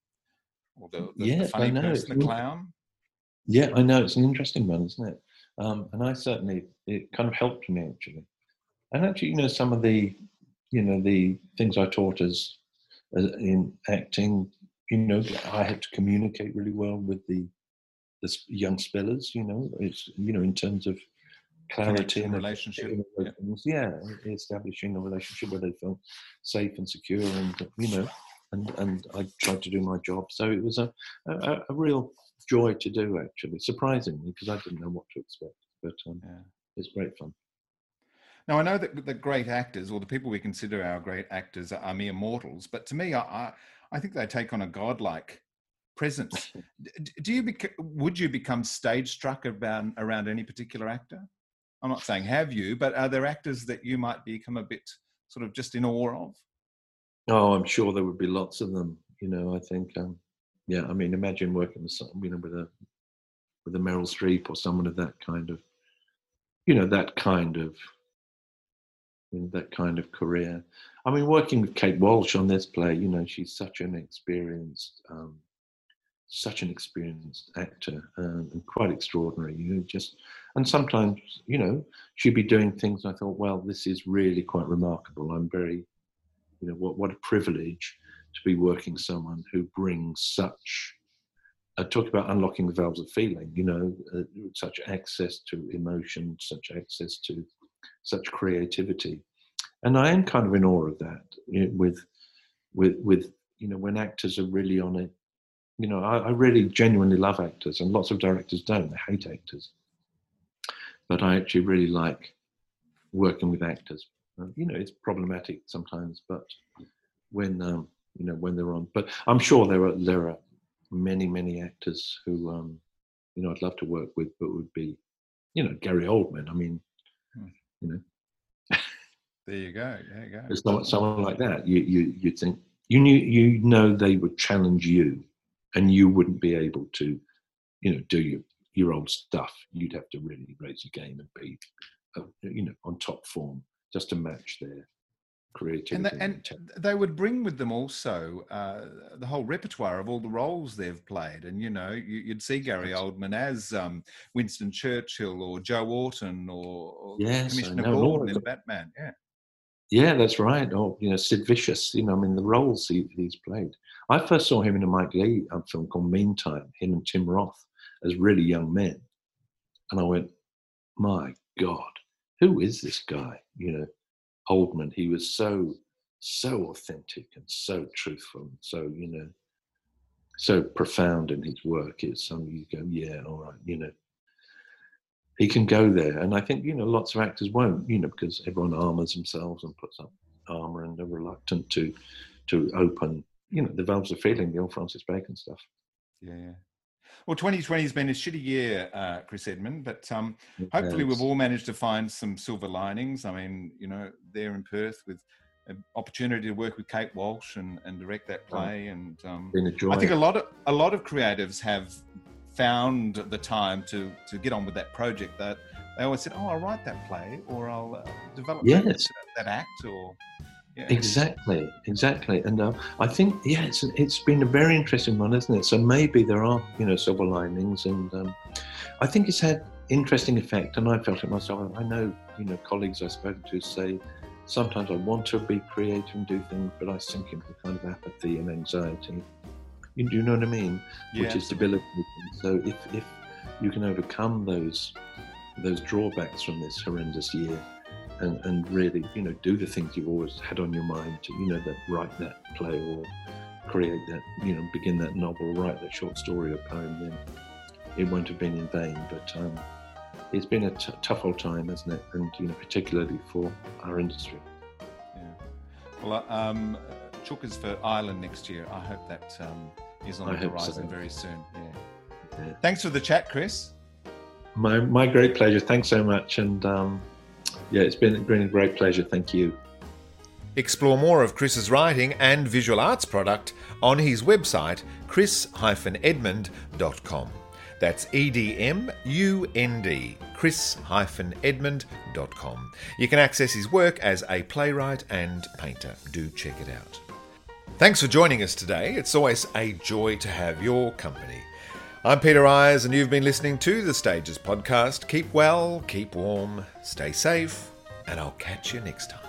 or the, the, yeah, the funny person, the clown? Yeah, I know it's an interesting one, isn't it? Um, and I certainly it kind of helped me actually. And actually, you know, some of the you know, the things I taught as, as in acting, you know, I had to communicate really well with the the young spillers. You know, it's you know in terms of clarity and relationship. Yeah. yeah, establishing a relationship where they felt safe and secure, and you know, and and I tried to do my job. So it was a a, a real joy to do actually, surprisingly, because I didn't know what to expect. But um, yeah. it's great fun. Now I know that the great actors, or the people we consider our great actors, are mere mortals. But to me, I I think they take on a godlike presence. [LAUGHS] Do you bec- would you become stage struck around around any particular actor? I'm not saying have you, but are there actors that you might become a bit sort of just in awe of? Oh, I'm sure there would be lots of them. You know, I think, um, yeah. I mean, imagine working with you know, with a with a Meryl Streep or someone of that kind of, you know, that kind of, you know, that kind of career. I mean, working with Kate Walsh on this play, you know, she's such an experienced, um, such an experienced actor um, and quite extraordinary. You know, just and sometimes, you know, she'd be doing things. I thought, well, this is really quite remarkable. I'm very, you know, what what a privilege to be working someone who brings such. I talk about unlocking the valves of feeling. You know, uh, such access to emotion, such access to such creativity and I am kind of in awe of that you know, with with with you know when actors are really on it. You know, I, I, really genuinely love actors, and lots of directors don't. They hate actors, but I actually really like working with actors. Uh, you know, it's problematic sometimes, but when um, you know when they're on, but I'm sure there are there are many many actors who um, you know I'd love to work with, but would be you know Gary Oldman. I mean, hmm. you know there you go. There you go. It's not someone like that. You you you'd think you knew you know they would challenge you, and you wouldn't be able to, you know, do your your old stuff. You'd have to really raise your game and be, uh, you know, on top form just to match their creativity. And, the, and they would bring with them also uh, the whole repertoire of all the roles they've played. And, you know, you, would see Gary Oldman as um, Winston Churchill or Joe Orton or, or yes, Commissioner Gordon in Batman. Yeah. Yeah, that's right. Or you know, Sid Vicious. You know, I mean, the roles he, he's played. I first saw him in a Mike Leigh um, film called Meantime. Him and Tim Roth as really young men, and I went, "My God, who is this guy?" You know, Oldman. He was so so authentic and so truthful, and so you know, so profound in his work. It's something you go, "Yeah, all right," you know he can go there. And I think, you know, lots of actors won't, you know, because everyone armors themselves and puts up armor and they're reluctant to to open, you know, the valves of feeling, the old Francis Bacon stuff. Yeah, yeah. Well, 2020 has been a shitty year, uh, Chris Edmund, but um, hopefully we've all managed to find some silver linings. I mean, you know, there in Perth with an opportunity to work with Kate Walsh and, and direct that play, and um, I think a lot of a lot of creatives have found the time to to get on with that project that they always said, "Oh, I'll write that play, or I'll uh, develop yes. that, that, act," or yeah. exactly, exactly. And uh, I think, yeah, it's it's been a very interesting one, isn't it? So maybe there are, you know, silver linings, and um, I think it's had interesting effect. And I felt it myself. I know, you know, colleagues I've spoken to say sometimes I want to be creative and do things, but I sink into kind of apathy and anxiety. You, do you know what I mean? Yeah, Which is debilitating. So if, if you can overcome those those drawbacks from this horrendous year and, and really, you know, do the things you've always had on your mind to, you know, that write that play or create that, you know, begin that novel, write that short story or poem, then it won't have been in vain. But um, it's been a t- tough old time, hasn't it? And you know, particularly for our industry. Yeah. Well, um, is for Ireland next year. I hope that um, is on I the horizon so. very soon. Yeah. yeah. Thanks for the chat, Chris. My my great pleasure. Thanks so much, and um, yeah, it's been been a great pleasure. Thank you. Explore more of Chris's writing and visual arts product on his website, chris-edmund.com. That's E D M U N D, chris-edmund.com. You can access his work as a playwright and painter. Do check it out. Thanks for joining us today. It's always a joy to have your company. I'm Peter Ayres, and you've been listening to the Stages podcast. Keep well, keep warm, stay safe, and I'll catch you next time.